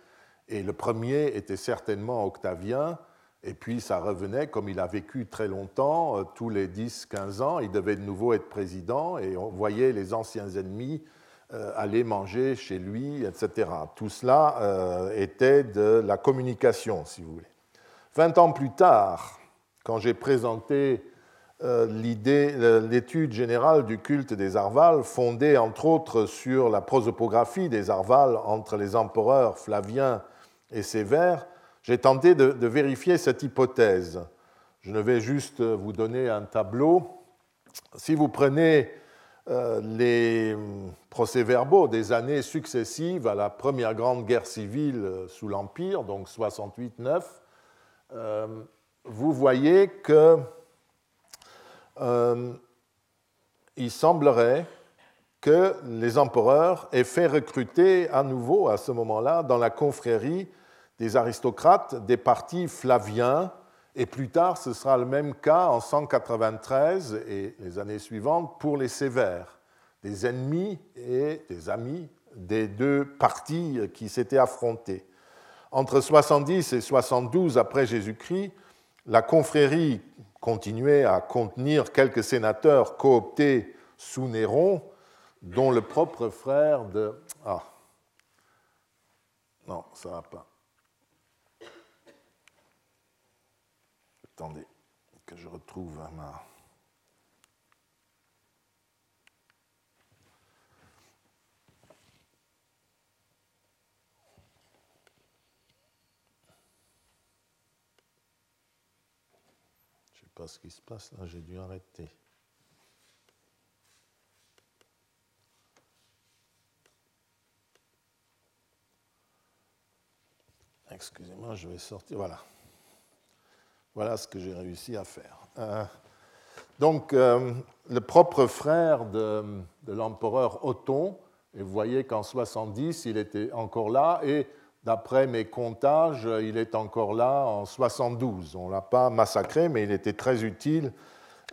Et le premier était certainement Octavien, et puis ça revenait, comme il a vécu très longtemps, euh, tous les 10-15 ans, il devait de nouveau être président, et on voyait les anciens ennemis euh, aller manger chez lui, etc. Tout cela était de la communication, si vous voulez. Vingt ans plus tard, quand j'ai présenté l'étude générale du culte des Arvales, fondée entre autres sur la prosopographie des Arvales entre les empereurs Flavien et Sévère, j'ai tenté de, vérifier cette hypothèse. Je ne vais juste vous donner un tableau. Si vous prenez euh, les procès-verbaux des années successives à la première grande guerre civile sous l'Empire, donc 68-9, vous voyez que euh, il semblerait que les empereurs aient fait recruter à nouveau à ce moment-là dans la confrérie des aristocrates des partis flaviens, et plus tard ce sera le même cas en 193 et les années suivantes pour les sévères, des ennemis et des amis des deux partis qui s'étaient affrontés. Entre 70 et 72 après Jésus-Christ, la confrérie continuait à contenir quelques sénateurs cooptés sous Néron, dont le propre frère de... Ah, non, ça ne va pas. Attendez, que je retrouve ma... sais pas ce qui se passe là, j'ai dû arrêter. Excusez-moi, je vais sortir. Voilà. Voilà ce que j'ai réussi à faire. Euh, donc, euh, le propre frère de, l'empereur Othon, et vous voyez qu'en 70, il était encore là, et d'après mes comptages, il est encore là en 72. On ne l'a pas massacré, mais il était très utile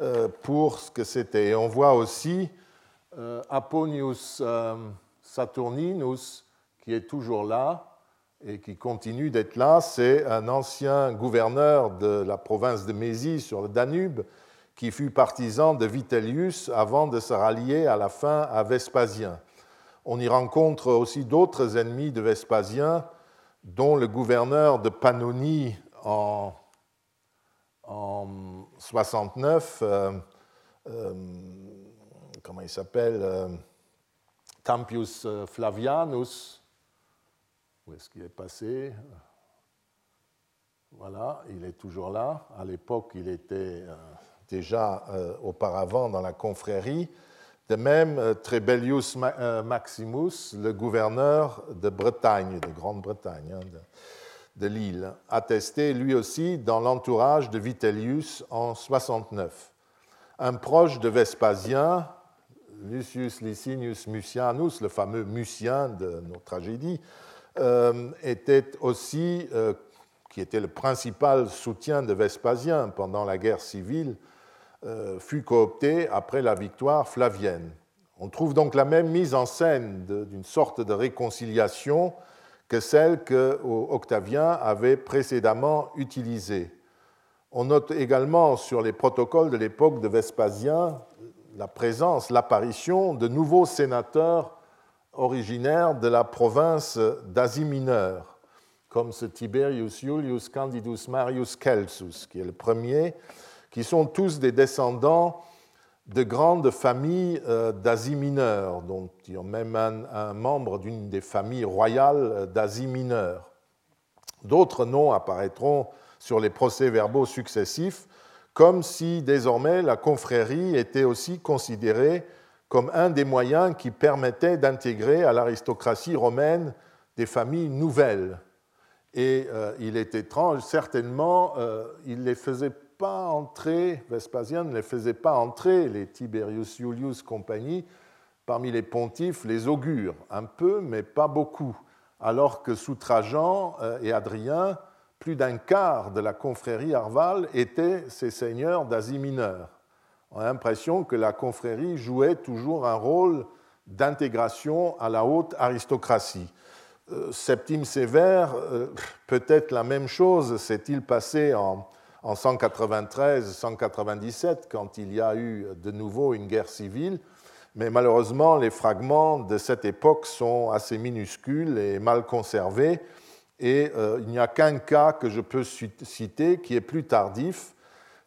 euh, pour ce que c'était. Et on voit aussi Aponius Saturninus, qui est toujours là, et qui continue d'être là, c'est un ancien gouverneur de la province de Mésie sur le Danube qui fut partisan de Vitellius avant de se rallier à la fin à Vespasien. On y rencontre aussi d'autres ennemis de Vespasien, dont le gouverneur de Pannonie en, en 69, euh, euh, comment il s'appelle, euh, Tampius Flavianus, où est-ce qu'il est passé Voilà, il est toujours là. À l'époque, il était euh, déjà euh, auparavant dans la confrérie. De même, euh, Trebellius Maximus, le gouverneur de Bretagne, de Grande-Bretagne, hein, de, l'île, attesté lui aussi dans l'entourage de Vitellius en 69. Un proche de Vespasien, Lucius Licinius Mucianus, le fameux Mucien de nos tragédies, euh, était aussi, euh, qui était le principal soutien de Vespasien pendant la guerre civile, euh, fut coopté après la victoire flavienne. On trouve donc la même mise en scène d'une sorte de réconciliation que celle que Octavien avait précédemment utilisée. On note également sur les protocoles de l'époque de Vespasien la présence, l'apparition de nouveaux sénateurs originaires de la province d'Asie mineure, comme ce Tiberius Julius Candidus Marius Celsus, qui est le premier, qui sont tous des descendants de grandes familles euh, d'Asie mineure, dont il y a même un, membre d'une des familles royales d'Asie mineure. D'autres noms apparaîtront sur les procès-verbaux successifs, comme si désormais la confrérie était aussi considérée comme un des moyens qui permettait d'intégrer à l'aristocratie romaine des familles nouvelles. Et euh, il est étrange, certainement, euh, il les faisait pas entrer, Vespasien ne les faisait pas entrer, les Tiberius Iulius compagnie, parmi les pontifes, les augures, un peu, mais pas beaucoup. Alors que sous Trajan euh, et Adrien, plus d'un quart de la confrérie arval étaient ces seigneurs d'Asie mineure on a l'impression que la confrérie jouait toujours un rôle d'intégration à la haute aristocratie. Euh, Septime Sévère, euh, peut-être la même chose s'est-il passé en, 193-197 quand il y a eu de nouveau une guerre civile, mais malheureusement les fragments de cette époque sont assez minuscules et mal conservés, et euh, il n'y a qu'un cas que je peux citer qui est plus tardif,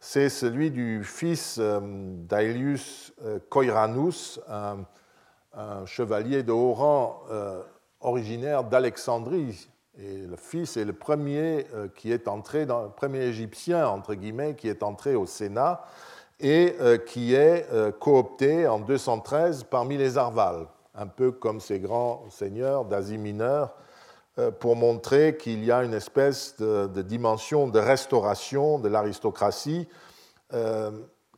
c'est celui du fils euh, d'Aelius euh, Koiranus, un, chevalier de haut rang euh, originaire d'Alexandrie. Et le fils est le premier qui est entré, dans, le premier égyptien, entre guillemets, qui est entré au Sénat et qui est coopté en 213 parmi les Arvals, un peu comme ces grands seigneurs d'Asie mineure euh, pour montrer qu'il y a une espèce de, dimension de restauration de l'aristocratie euh,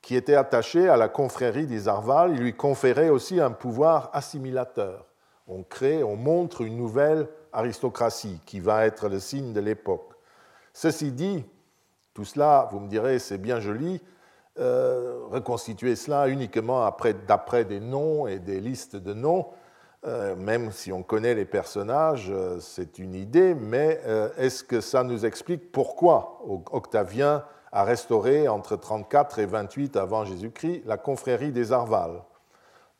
qui était attaché à la confrérie des Arval, il lui conférait aussi un pouvoir assimilateur. On crée, on montre une nouvelle aristocratie qui va être le signe de l'époque. Ceci dit, tout cela, vous me direz, c'est bien joli, euh, reconstituer cela uniquement d'après des noms et des listes de noms, euh, même si on connaît les personnages, euh, c'est une idée, mais est-ce que ça nous explique pourquoi Octavien a restauré entre 34 et 28 avant Jésus-Christ la confrérie des Arvales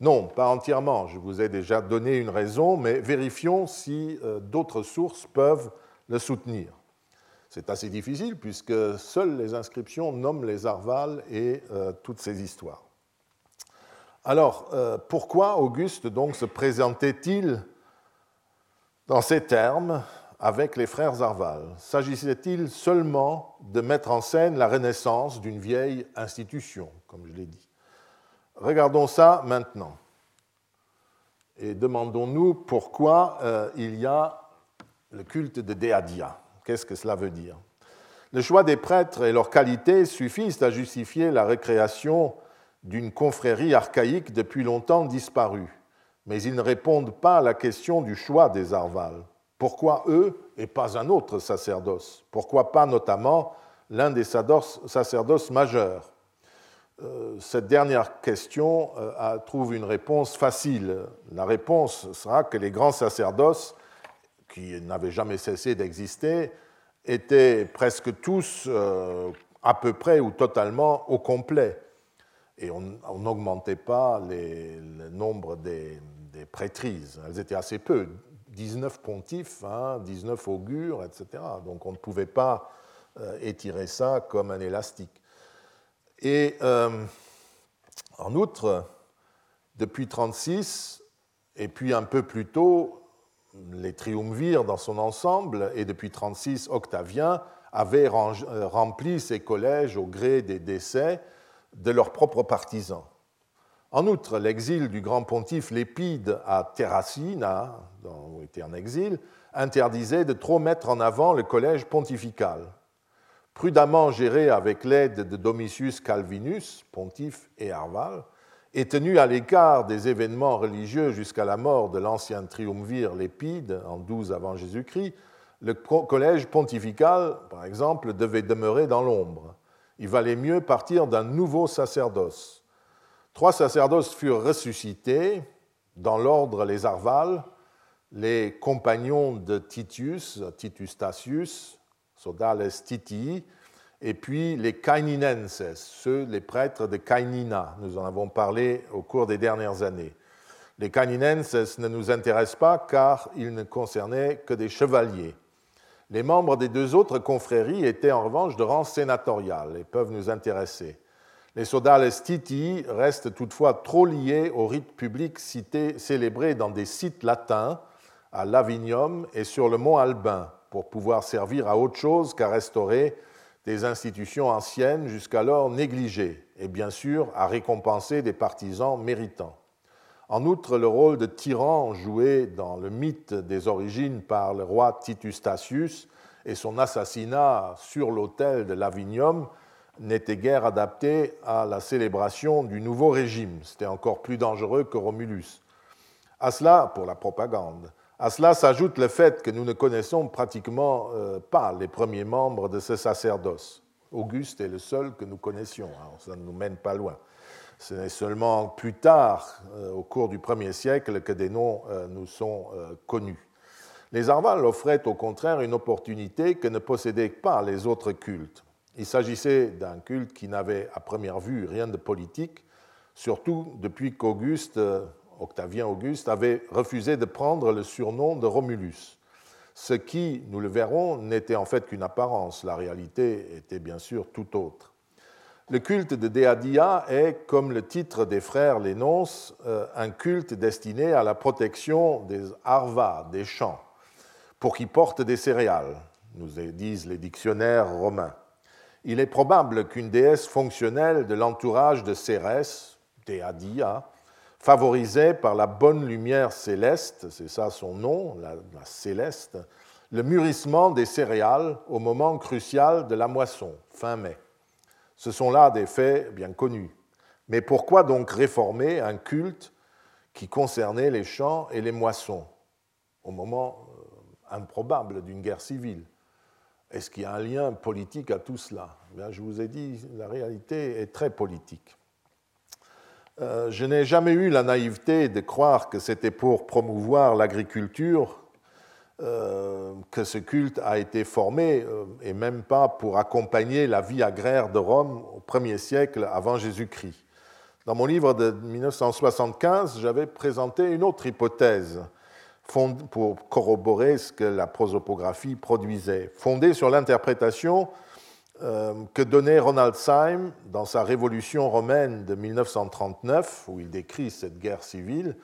Non, pas entièrement, je vous ai déjà donné une raison, mais vérifions si d'autres sources peuvent le soutenir. C'est assez difficile puisque seules les inscriptions nomment les Arvales et euh, toutes ces histoires. Alors, euh, pourquoi Auguste donc se présentait-il dans ces termes avec les frères Arval S'agissait-il seulement de mettre en scène la renaissance d'une vieille institution, comme je l'ai dit? Regardons ça maintenant. Et demandons-nous pourquoi euh, il y a le culte de Déadia. Qu'est-ce que cela veut dire? Le choix des prêtres et leurs qualités suffisent à justifier la récréation d'une confrérie archaïque depuis longtemps disparue, mais ils ne répondent pas à la question du choix des Arvales. Pourquoi eux et pas un autre sacerdoce? Pourquoi pas notamment l'un des sacerdoces majeurs? Cette dernière question euh, trouve une réponse facile. La réponse sera que les grands sacerdoces qui n'avaient jamais cessé d'exister, étaient presque tous euh, à peu près ou totalement au complet. Et on n'augmentait pas le nombre des, prêtrises. Elles étaient assez peu, 19 pontifes, 19 hein, augures, etc. Donc on ne pouvait pas euh, étirer ça comme un élastique. Et euh, en outre, depuis 36, et puis un peu plus tôt, les triumvirs dans son ensemble, et depuis 36, Octavien avait euh, rempli ses collèges au gré des décès de leurs propres partisans. En outre, l'exil du grand pontife Lépide à Terracina, où il était en exil, interdisait de trop mettre en avant le collège pontifical. Prudemment géré avec l'aide de Domitius Calvinus, pontife et Arval, et tenu à l'écart des événements religieux jusqu'à la mort de l'ancien triumvir Lépide en 12 avant Jésus-Christ, le collège pontifical, par exemple, devait demeurer dans l'ombre. Il valait mieux partir d'un nouveau sacerdoce. Trois sacerdoces furent ressuscités, dans l'ordre les Arvales, les compagnons de Titus, Titus Sodales Titii, et puis les Kaininenses, ceux, les prêtres de Kainina. Nous en avons parlé au cours des dernières années. Les Kaininenses ne nous intéressent pas car ils ne concernaient que des chevaliers. Les membres des deux autres confréries étaient en revanche de rang sénatorial et peuvent nous intéresser. Les sodales titi restent toutefois trop liés aux rites publics cités, célébrés dans des sites latins, à Lavinium et sur le mont Albin, pour pouvoir servir à autre chose qu'à restaurer des institutions anciennes jusqu'alors négligées, et bien sûr à récompenser des partisans méritants. En outre, le rôle de tyran joué dans le mythe des origines par le roi Titus Statius et son assassinat sur l'autel de Lavinium n'était guère adapté à la célébration du nouveau régime. C'était encore plus dangereux que Romulus. À cela, pour la propagande, à cela s'ajoute le fait que nous ne connaissons pratiquement euh, pas les premiers membres de ce sacerdoce. Auguste est le seul que nous connaissions, hein, ça ne nous mène pas loin. Ce n'est seulement plus tard, euh, au cours du premier siècle, que des noms euh, nous sont connus. Les Arvales offraient au contraire une opportunité que ne possédaient pas les autres cultes. Il s'agissait d'un culte qui n'avait à première vue rien de politique, surtout depuis qu'Auguste Octavien Auguste, avait refusé de prendre le surnom de Romulus, ce qui, nous le verrons, n'était en fait qu'une apparence. La réalité était bien sûr tout autre. Le culte de Déadia est, comme le titre des frères l'énonce, euh, un culte destiné à la protection des arvas, des champs, pour qu'ils portent des céréales, nous disent les dictionnaires romains. Il est probable qu'une déesse fonctionnelle de l'entourage de Cérès, Déadia, favorisait par la bonne lumière céleste, c'est ça son nom, la, céleste, le mûrissement des céréales au moment crucial de la moisson, fin mai. Ce sont là des faits bien connus. Mais pourquoi donc réformer un culte qui concernait les champs et les moissons au moment euh, improbable d'une guerre civile? Est-ce qu'il y a un lien politique à tout cela? Eh Je vous ai dit, la réalité est très politique. Euh, je n'ai jamais eu la naïveté de croire que c'était pour promouvoir l'agriculture euh, que ce culte a été formé, et même pas pour accompagner la vie agraire de Rome au premier siècle avant Jésus-Christ. Dans mon livre de 1975, j'avais présenté une autre hypothèse pour corroborer ce que la prosopographie produisait, fondée sur l'interprétation euh, que donnait Ronald Syme dans sa Révolution romaine de 1939, où il décrit cette guerre civile,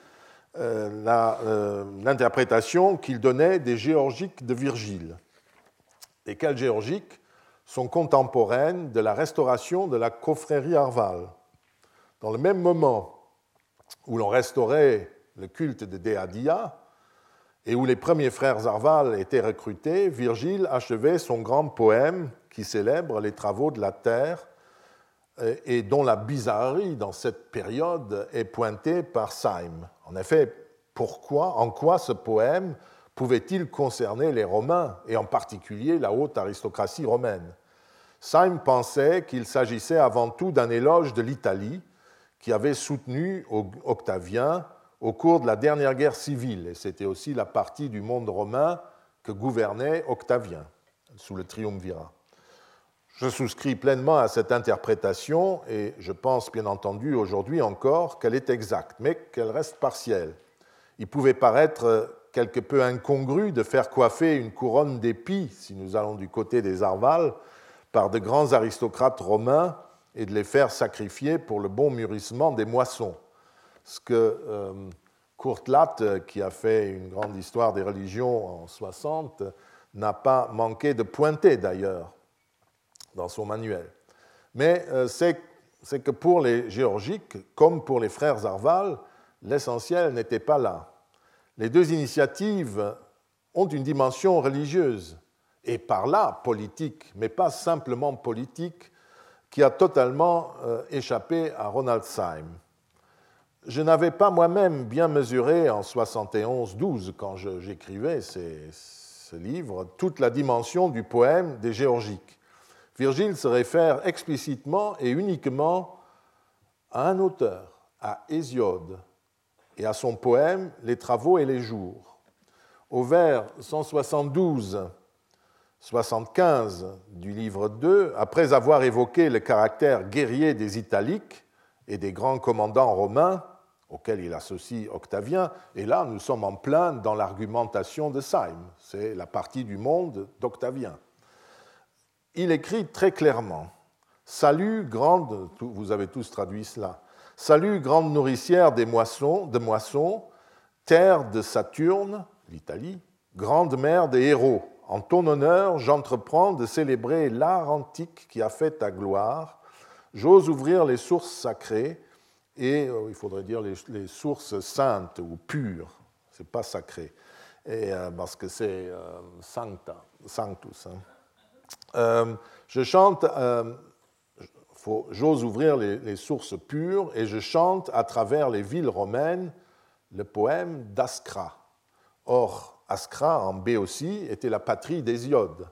euh, euh, l'interprétation qu'il donnait des géorgiques de Virgile, lesquelles géorgiques sont contemporaines de la restauration de la confrérie Arval. Dans le même moment où l'on restaurait le culte de Déadia et où les premiers frères Arval étaient recrutés, Virgile achevait son grand poème qui célèbre les travaux de la terre et dont la bizarrerie dans cette période est pointée par Syme. En effet, pourquoi, en quoi ce poème pouvait-il concerner les Romains et en particulier la haute aristocratie romaine? Syme pensait qu'il s'agissait avant tout d'un éloge de l'Italie qui avait soutenu Octavien au cours de la dernière guerre civile. Et c'était aussi la partie du monde romain que gouvernait Octavien sous le triumvirat. Je souscris pleinement à cette interprétation et je pense bien entendu aujourd'hui encore qu'elle est exacte, mais qu'elle reste partielle. Il pouvait paraître quelque peu incongru de faire coiffer une couronne d'épis, si nous allons du côté des Arvales, par de grands aristocrates romains et de les faire sacrifier pour le bon mûrissement des moissons. Ce que euh, Courtelat, qui a fait une grande histoire des religions en 60, n'a pas manqué de pointer d'ailleurs dans son manuel. Mais euh, c'est que pour les géorgiques, comme pour les frères Arval, l'essentiel n'était pas là. Les deux initiatives ont une dimension religieuse et par là politique, mais pas simplement politique, qui a totalement euh, échappé à Ronald Syme. Je n'avais pas moi-même bien mesuré en 71-12, quand j'écrivais ce livre, toute la dimension du poème des Géorgiques. Virgile se réfère explicitement et uniquement à un auteur, à Hésiode, et à son poème Les travaux et les jours. Au vers 172 75 du livre 2, après avoir évoqué le caractère guerrier des Italiques et des grands commandants romains, auxquels il associe Octavien, et là nous sommes en plein dans l'argumentation de Syme, c'est la partie du monde d'Octavien. Il écrit très clairement Salut, grande, vous avez tous traduit cela, Salut, grande nourricière des moissons, de moissons, terre de Saturne, l'Italie, grande mère des héros, en ton honneur, j'entreprends de célébrer l'art antique qui a fait ta gloire. J'ose ouvrir les sources sacrées et euh, il faudrait dire les, sources saintes ou pures. C'est pas sacré, euh, parce que c'est euh, sancta, sanctus. Hein. Je chante. J'ose ouvrir les, sources pures et je chante à travers les villes romaines le poème d'Ascra. Or, Askra, en B aussi, était la patrie d'Hésiode.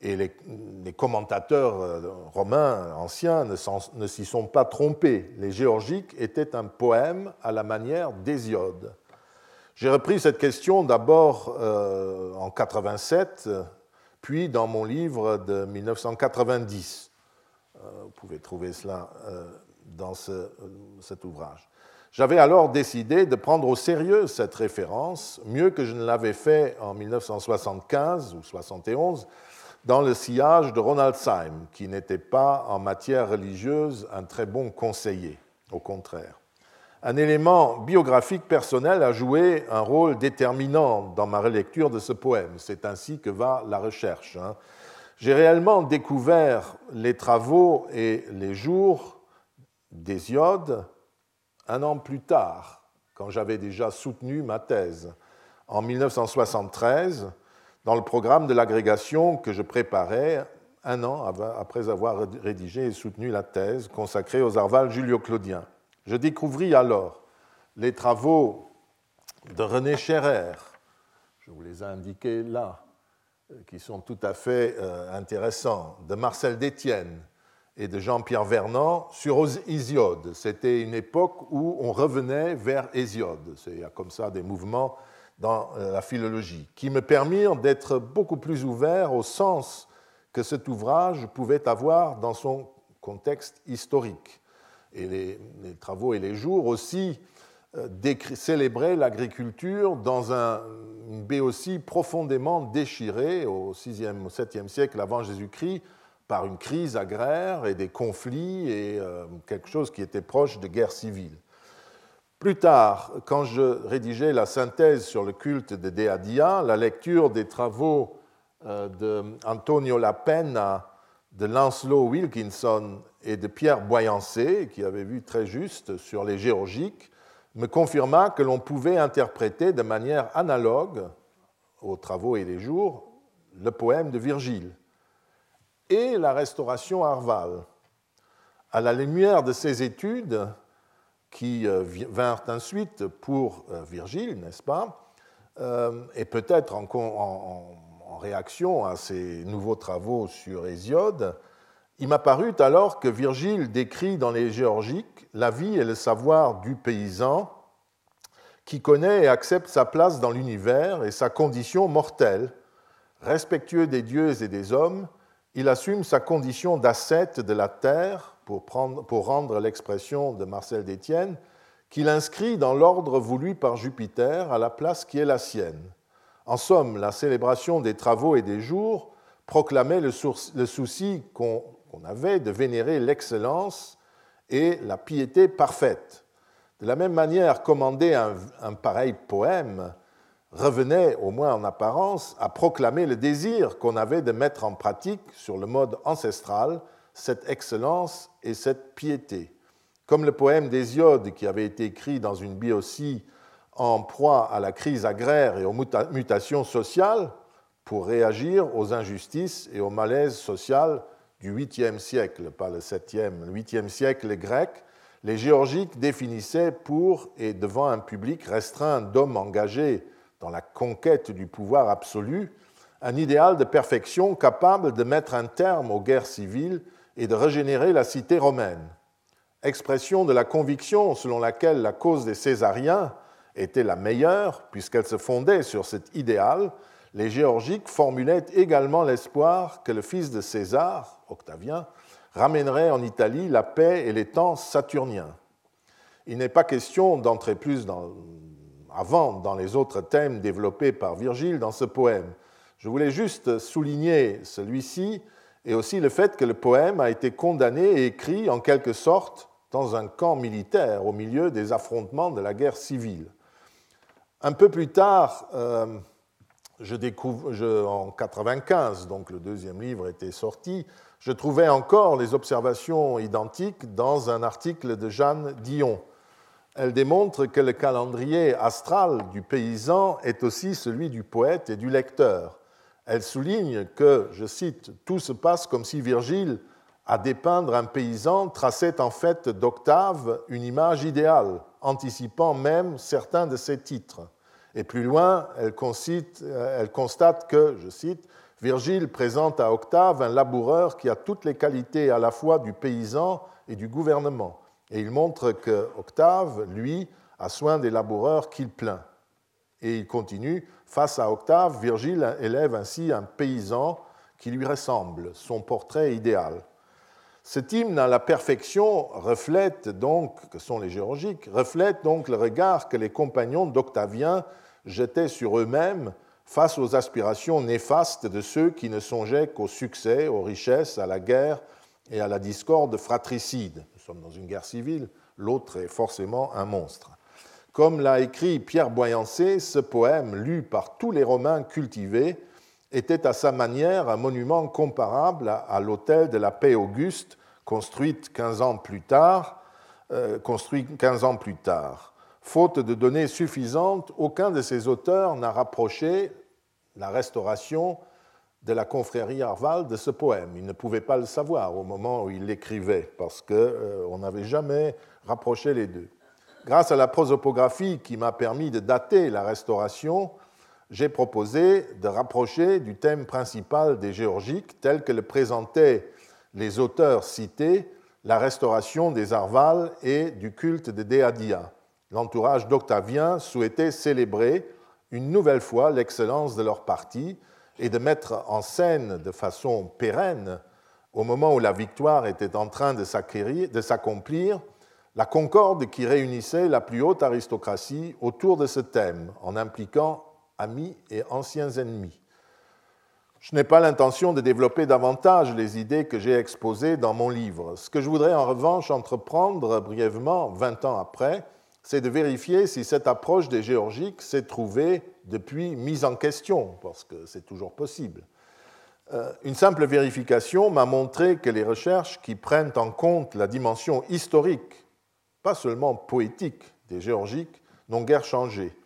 Et les, commentateurs euh, romains anciens ne s'y sont pas trompés. Les géorgiques étaient un poème à la manière d'Hésiode. J'ai repris cette question d'abord euh, en 87, puis dans mon livre de 1990. Euh, vous pouvez trouver cela dans cet ouvrage. J'avais alors décidé de prendre au sérieux cette référence, mieux que je ne l'avais fait en 1975 ou 71, dans le sillage de Ronald Syme, qui n'était pas en matière religieuse un très bon conseiller, au contraire. Un élément biographique personnel a joué un rôle déterminant dans ma relecture de ce poème. C'est ainsi que va la recherche. Hein. J'ai réellement découvert les travaux et les jours d'Hésiode un an plus tard, quand j'avais déjà soutenu ma thèse, en 1973, dans le programme de l'agrégation que je préparais un an après avoir rédigé et soutenu la thèse consacrée aux arvales julio-claudiens. Je découvris alors les travaux de René Scherer, je vous les ai indiqués là, qui sont tout à fait euh, intéressants, de Marcel Détienne et de Jean-Pierre Vernant sur Hésiode. C'était une époque où on revenait vers Hésiode. Il y a comme ça des mouvements dans euh, la philologie qui me permirent d'être beaucoup plus ouvert au sens que cet ouvrage pouvait avoir dans son contexte historique. Et les, travaux et les jours aussi euh, célébraient l'agriculture dans un, une béotie profondément déchirée au 6e, au 7e siècle avant Jésus-Christ par une crise agraire et des conflits et euh, quelque chose qui était proche de guerre civile. Plus tard, quand je rédigeais la synthèse sur le culte de Deadia, la lecture des travaux euh, d'Antonio Lapenna, de Lancelot Wilkinson et de Pierre Boyancé, qui avait vu très juste sur les géorgiques, me confirma que l'on pouvait interpréter de manière analogue aux travaux et les jours le poème de Virgile et la restauration Arval. À la lumière de ces études, qui euh, vinrent ensuite pour euh, Virgile, n'est-ce pas euh, Et peut-être en, réaction à ces nouveaux travaux sur Hésiode, il m'a paru alors que Virgile décrit dans les Géorgiques la vie et le savoir du paysan qui connaît et accepte sa place dans l'univers et sa condition mortelle. Respectueux des dieux et des hommes, il assume sa condition d'ascète de la terre pour, prendre, rendre l'expression de Marcel d'Étienne, qu'il inscrit dans l'ordre voulu par Jupiter à la place qui est la sienne. En somme, la célébration des travaux et des jours proclamait le, souci qu'on avait de vénérer l'excellence et la piété parfaite. De la même manière, commander un, pareil poème revenait, au moins en apparence, à proclamer le désir qu'on avait de mettre en pratique sur le mode ancestral cette excellence et cette piété. Comme le poème d'Hésiode qui avait été écrit dans une biosie en proie à la crise agraire et aux mutations sociales pour réagir aux injustices et au malaise social du 8e siècle, pas le 7e, le 8e siècle grec, les géorgiques définissaient pour et devant un public restreint d'hommes engagés dans la conquête du pouvoir absolu un idéal de perfection capable de mettre un terme aux guerres civiles et de régénérer la cité romaine, expression de la conviction selon laquelle la cause des Césariens était la meilleure, puisqu'elle se fondait sur cet idéal, les Géorgiques formulaient également l'espoir que le fils de César, Octavien, ramènerait en Italie la paix et les temps saturniens. Il n'est pas question d'entrer plus avant dans les autres thèmes développés par Virgile dans ce poème. Je voulais juste souligner celui-ci et aussi le fait que le poème a été condamné et écrit en quelque sorte dans un camp militaire au milieu des affrontements de la guerre civile. Un peu plus tard, euh, je découvre, en 1995, donc le deuxième livre était sorti, je trouvais encore les observations identiques dans un article de Jeanne Dion. Elle démontre que le calendrier astral du paysan est aussi celui du poète et du lecteur elle souligne que, je cite, Tout se passe comme si Virgile, à dépeindre un paysan, traçait en fait d'Octave une image idéale, anticipant même certains de ses titres. Et plus loin, elle, elle constate que, je cite, Virgile présente à Octave un laboureur qui a toutes les qualités à la fois du paysan et du gouvernement. Et il montre que Octave, lui, a soin des laboureurs qu'il plaint. Et il continue, Face à Octave, Virgile élève ainsi un paysan qui lui ressemble, son portrait idéal. Cet hymne à la perfection reflète donc, que sont les géorgiques, reflète donc le regard que les compagnons d'Octavien jetaient sur eux-mêmes face aux aspirations néfastes de ceux qui ne songeaient qu'au succès, aux richesses, à la guerre et à la discorde fratricide. Nous sommes dans une guerre civile, l'autre est forcément un monstre. Comme l'a écrit Pierre Boyancé, ce poème, lu par tous les Romains cultivés, était à sa manière un monument comparable à l'autel de la paix auguste, construite 15 ans plus tard. Euh, construit 15 ans plus tard. Faute de données suffisantes, aucun de ses auteurs n'a rapproché la restauration de la confrérie Arval de ce poème. Il ne pouvait pas le savoir au moment où il l'écrivait, parce qu'on euh, n'avait jamais rapproché les deux. Grâce à la prosopographie qui m'a permis de dater la restauration, j'ai proposé de rapprocher du thème principal des géorgiques tel que le présentaient les auteurs cités, la restauration des Arvales et du culte de Déadia. L'entourage d'Octavien souhaitait célébrer une nouvelle fois l'excellence de leur parti et de mettre en scène de façon pérenne, au moment où la victoire était en train de s'accomplir, la concorde qui réunissait la plus haute aristocratie autour de ce thème, en impliquant amis et anciens ennemis. Je n'ai pas l'intention de développer davantage les idées que j'ai exposées dans mon livre. Ce que je voudrais en revanche entreprendre brièvement, 20 ans après, c'est de vérifier si cette approche des géorgiques s'est trouvée depuis mise en question, parce que c'est toujours possible. Euh, une simple vérification m'a montré que les recherches qui prennent en compte la dimension historique, pas seulement poétique, des géorgiques, n'ont guère changé.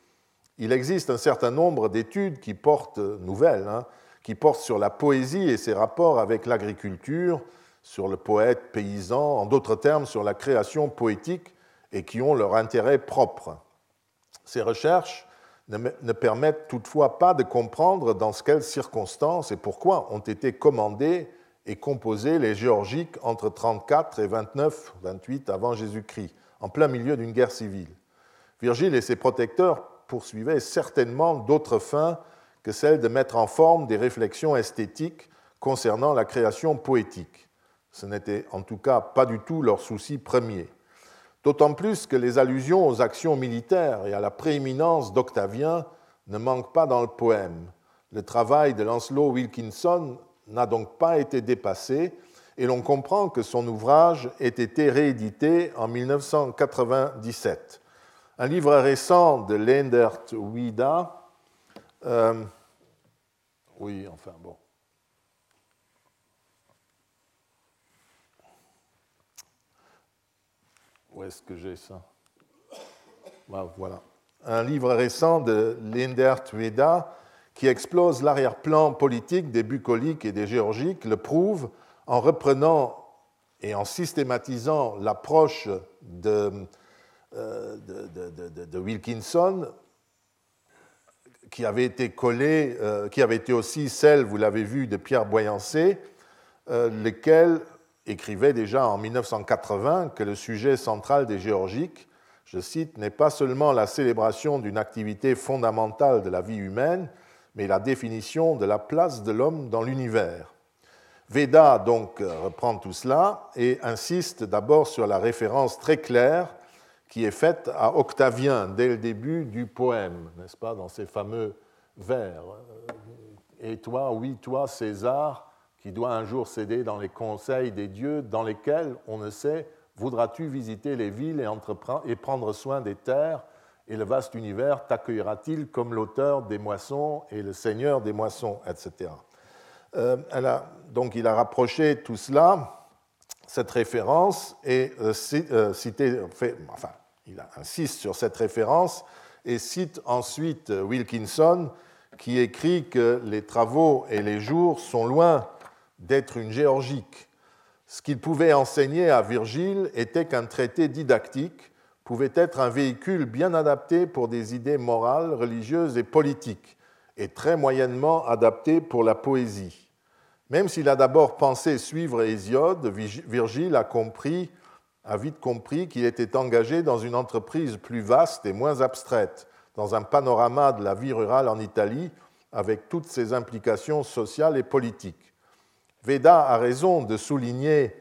Il existe un certain nombre d'études qui portent, nouvelles, hein, qui portent sur la poésie et ses rapports avec l'agriculture, sur le poète paysan, en d'autres termes sur la création poétique, et qui ont leur intérêt propre. Ces recherches ne permettent toutefois pas de comprendre dans quelles circonstances et pourquoi ont été commandés et composés les géorgiques entre 34 et 29, 28 avant Jésus-Christ, en plein milieu d'une guerre civile. Virgile et ses protecteurs poursuivaient certainement d'autres fins que celle de mettre en forme des réflexions esthétiques concernant la création poétique. Ce n'était en tout cas pas du tout leur souci premier. D'autant plus que les allusions aux actions militaires et à la prééminence d'Octavien ne manquent pas dans le poème. Le travail de Lancelot Wilkinson n'a donc pas été dépassé et l'on comprend que son ouvrage ait été réédité en 1997. Un livre récent de Leendert Wida, euh, oui, enfin bon, Où est-ce que j'ai ça? Bah, Voilà. Un livre récent de Lindert Veda qui explose l'arrière-plan politique des bucoliques et des géorgiques le prouve en reprenant et en systématisant l'approche de, euh, de, Wilkinson, qui avait été collée, euh, qui avait été aussi celle, vous l'avez vu, de Pierre Boyancé, euh, lesquels écrivait déjà en 1980 que le sujet central des géorgiques, je cite, n'est pas seulement la célébration d'une activité fondamentale de la vie humaine, mais la définition de la place de l'homme dans l'univers. Veda donc reprend tout cela et insiste d'abord sur la référence très claire qui est faite à Octavien dès le début du poème, n'est-ce pas, dans ces fameux vers. Et toi, oui, toi, César, qui doit un jour céder dans les conseils des dieux dans lesquels, on ne sait, voudras-tu visiter les villes et, prendre soin des terres, et le vaste univers t'accueillera-t-il comme l'auteur des moissons et le seigneur des moissons, etc. Euh, donc il a rapproché tout cela, cette référence, et euh, euh, cité, enfin, il insiste sur cette référence et cite ensuite Wilkinson qui écrit que les travaux et les jours sont loin d'être une géorgique. Ce qu'il pouvait enseigner à Virgile était qu'un traité didactique pouvait être un véhicule bien adapté pour des idées morales, religieuses et politiques, et très moyennement adapté pour la poésie. Même s'il a d'abord pensé suivre Hésiode, Virgile a compris, a vite compris qu'il était engagé dans une entreprise plus vaste et moins abstraite, dans un panorama de la vie rurale en Italie, avec toutes ses implications sociales et politiques. Veda a raison de souligner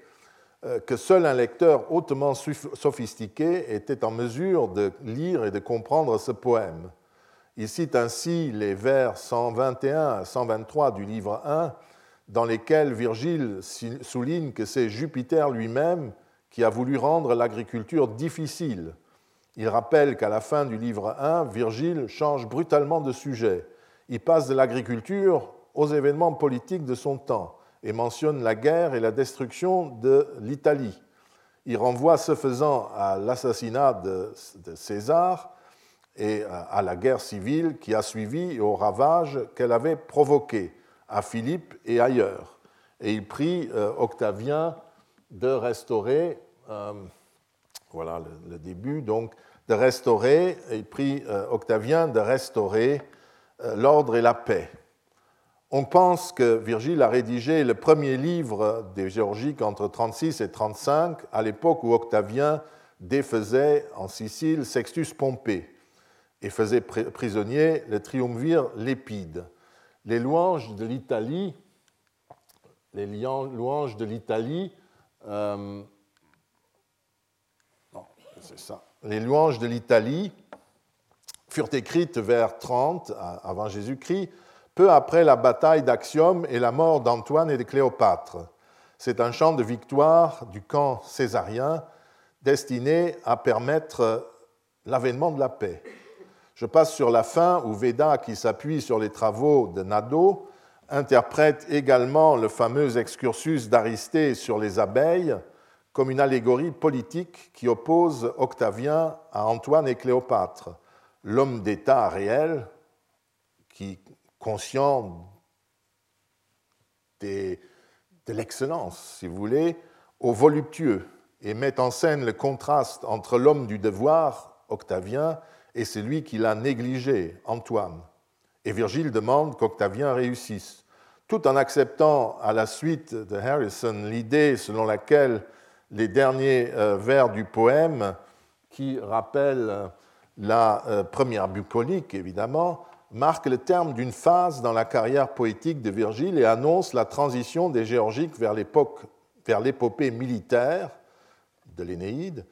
euh, que seul un lecteur hautement sophistiqué était en mesure de lire et de comprendre ce poème. Il cite ainsi les vers 121 à 123 du livre 1, dans lesquels Virgile souligne que c'est Jupiter lui-même qui a voulu rendre l'agriculture difficile. Il rappelle qu'à la fin du livre 1, Virgile change brutalement de sujet. Il passe de l'agriculture aux événements politiques de son temps et mentionne la guerre et la destruction de l'Italie. Il renvoie ce faisant à l'assassinat de, César et à la guerre civile qui a suivi et aux ravages qu'elle avait provoqués, à Philippe et ailleurs. Et il prie Octavien de restaurer, voilà le, début, donc de restaurer, il prie Octavien de restaurer l'ordre et la paix. On pense que Virgile a rédigé le premier livre des Géorgiques entre 36 et 35, à l'époque où Octavien défaisait en Sicile Sextus Pompée et faisait prisonnier le triumvir Lépide. Les louanges de l'Italie, les louanges de l'Italie, euh. Les louanges de l'Italie furent écrites vers 30 avant Jésus-Christ peu après la bataille d'Axiom et la mort d'Antoine et de Cléopâtre. C'est un chant de victoire du camp césarien destiné à permettre l'avènement de la paix. Je passe sur la fin où Veda, qui s'appuie sur les travaux de Nado, interprète également le fameux excursus d'Aristée sur les abeilles comme une allégorie politique qui oppose Octavien à Antoine et Cléopâtre, l'homme d'État réel qui conscient de l'excellence, si vous voulez, au voluptueux, et met en scène le contraste entre l'homme du devoir, Octavien, et celui qui l'a négligé, Antoine. Et Virgile demande qu'Octavien réussisse, tout en acceptant à la suite de Harrison l'idée selon laquelle les derniers euh, vers du poème, qui rappellent la euh, première bucolique évidemment, marque le terme d'une phase dans la carrière poétique de Virgile et annonce la transition des Géorgiques vers l'épopée militaire de l'Énéide.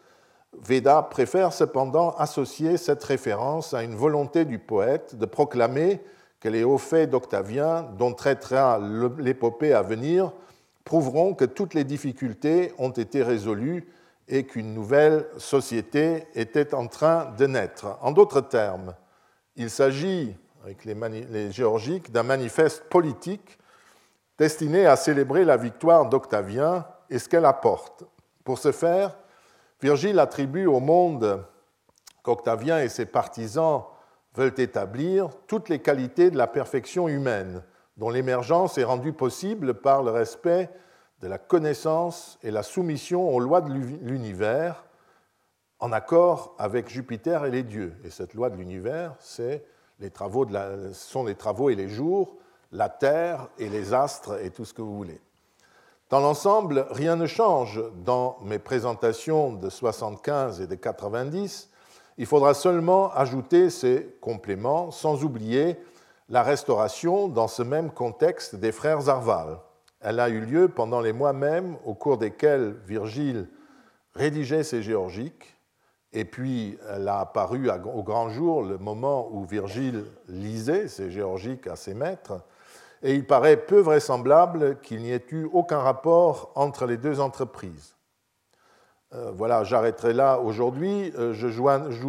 Veda préfère cependant associer cette référence à une volonté du poète de proclamer que les hauts faits d'Octavien, dont traitera l'épopée à venir, prouveront que toutes les difficultés ont été résolues et qu'une nouvelle société était en train de naître. En d'autres termes, il s'agit avec les, Géorgiques d'un manifeste politique destiné à célébrer la victoire d'Octavien et ce qu'elle apporte. Pour ce faire, Virgile attribue au monde qu'Octavien et ses partisans veulent établir toutes les qualités de la perfection humaine, dont l'émergence est rendue possible par le respect de la connaissance et la soumission aux lois de l'univers, en accord avec Jupiter et les dieux. Et cette loi de l'univers, c'est les travaux sont les travaux et les jours, la Terre et les astres et tout ce que vous voulez. Dans l'ensemble, rien ne change dans mes présentations de 75 et de 90. Il faudra seulement ajouter ces compléments, sans oublier la restauration dans ce même contexte des frères Arval. Elle a eu lieu pendant les mois mêmes au cours desquels Virgile rédigeait ses géorgiques et puis, elle a apparu au grand jour le moment où Virgile lisait ses géorgiques à ses maîtres, et il paraît peu vraisemblable qu'il n'y ait eu aucun rapport entre les deux entreprises. Euh, voilà, j'arrêterai là aujourd'hui. Euh, je, je,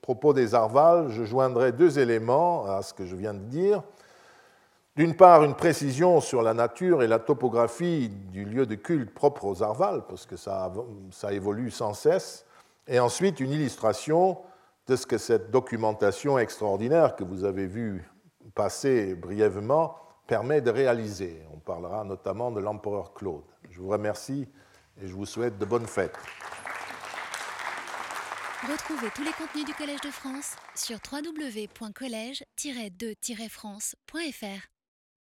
propos des Arval, je joindrai deux éléments à ce que je viens de dire. D'une part, une précision sur la nature et la topographie du lieu de culte propre aux Arval, parce que ça, ça évolue sans cesse et ensuite une illustration de ce que cette documentation extraordinaire que vous avez vue passer brièvement permet de réaliser. On parlera notamment de l'empereur Claude. Je vous remercie et je vous souhaite de bonnes fêtes. Retrouvez tous les contenus du Collège de France sur www.colège-2-france.fr.